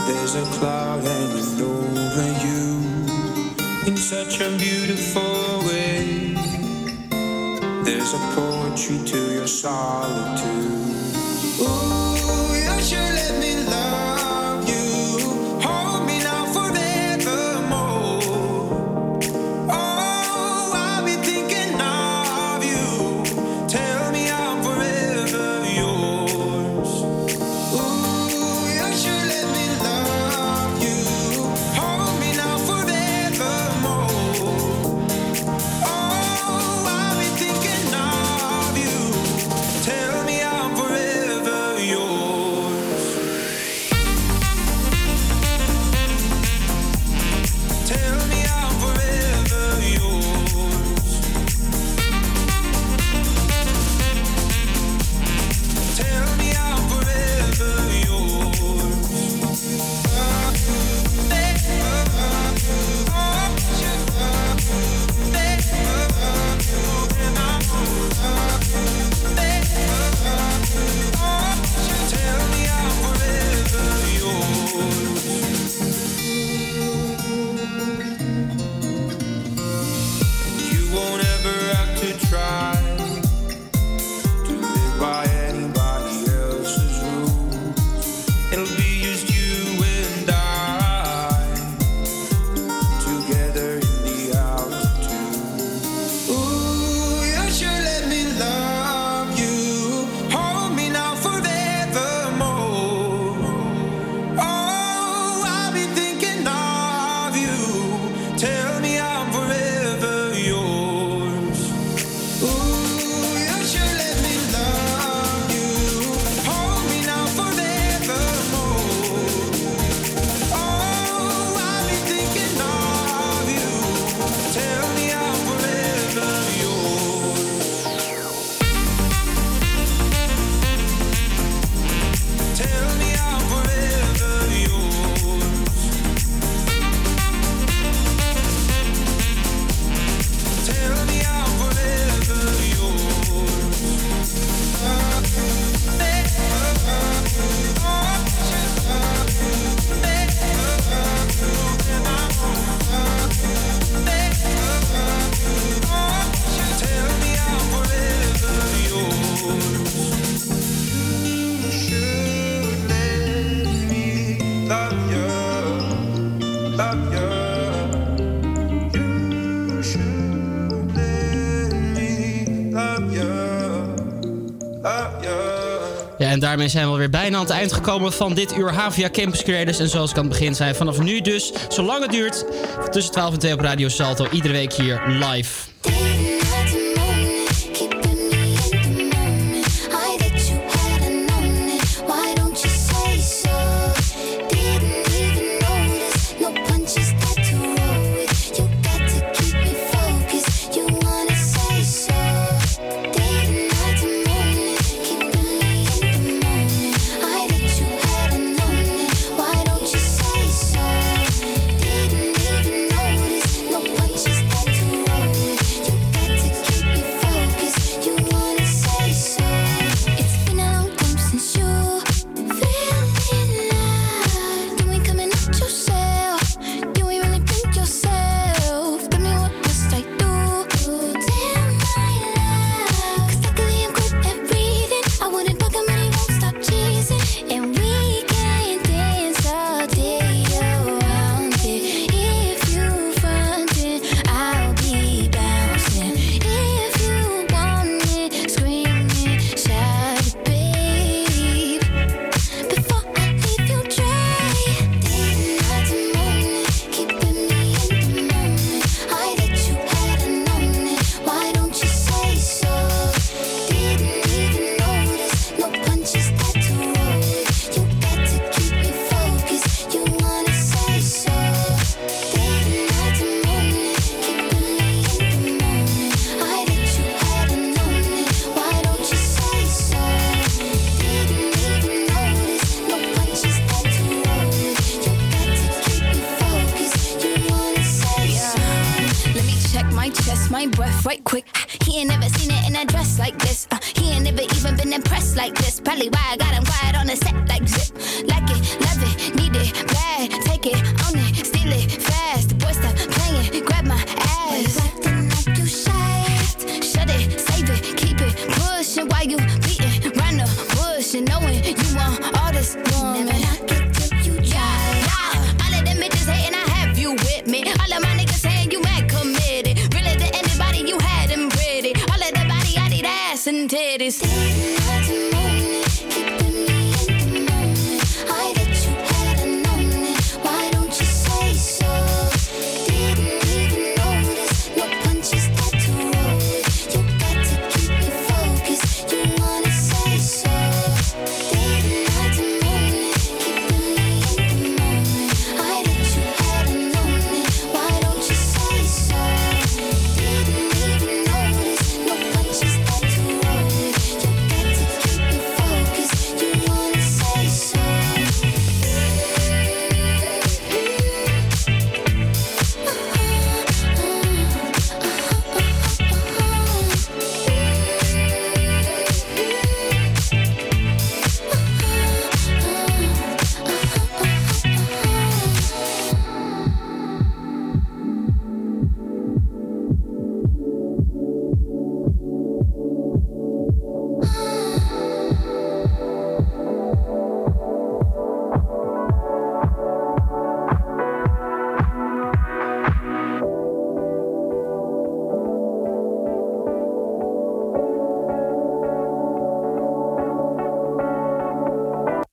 there's a cloud in such a beautiful way. There's a poetry to your solitude. Ooh, en daarmee zijn we weer bijna aan het eind gekomen van dit uur Havia Campus Creators. En zoals ik aan het begin zei, vanaf nu dus, zolang het duurt, tussen 12 en 2 op Radio Salto, iedere week hier live.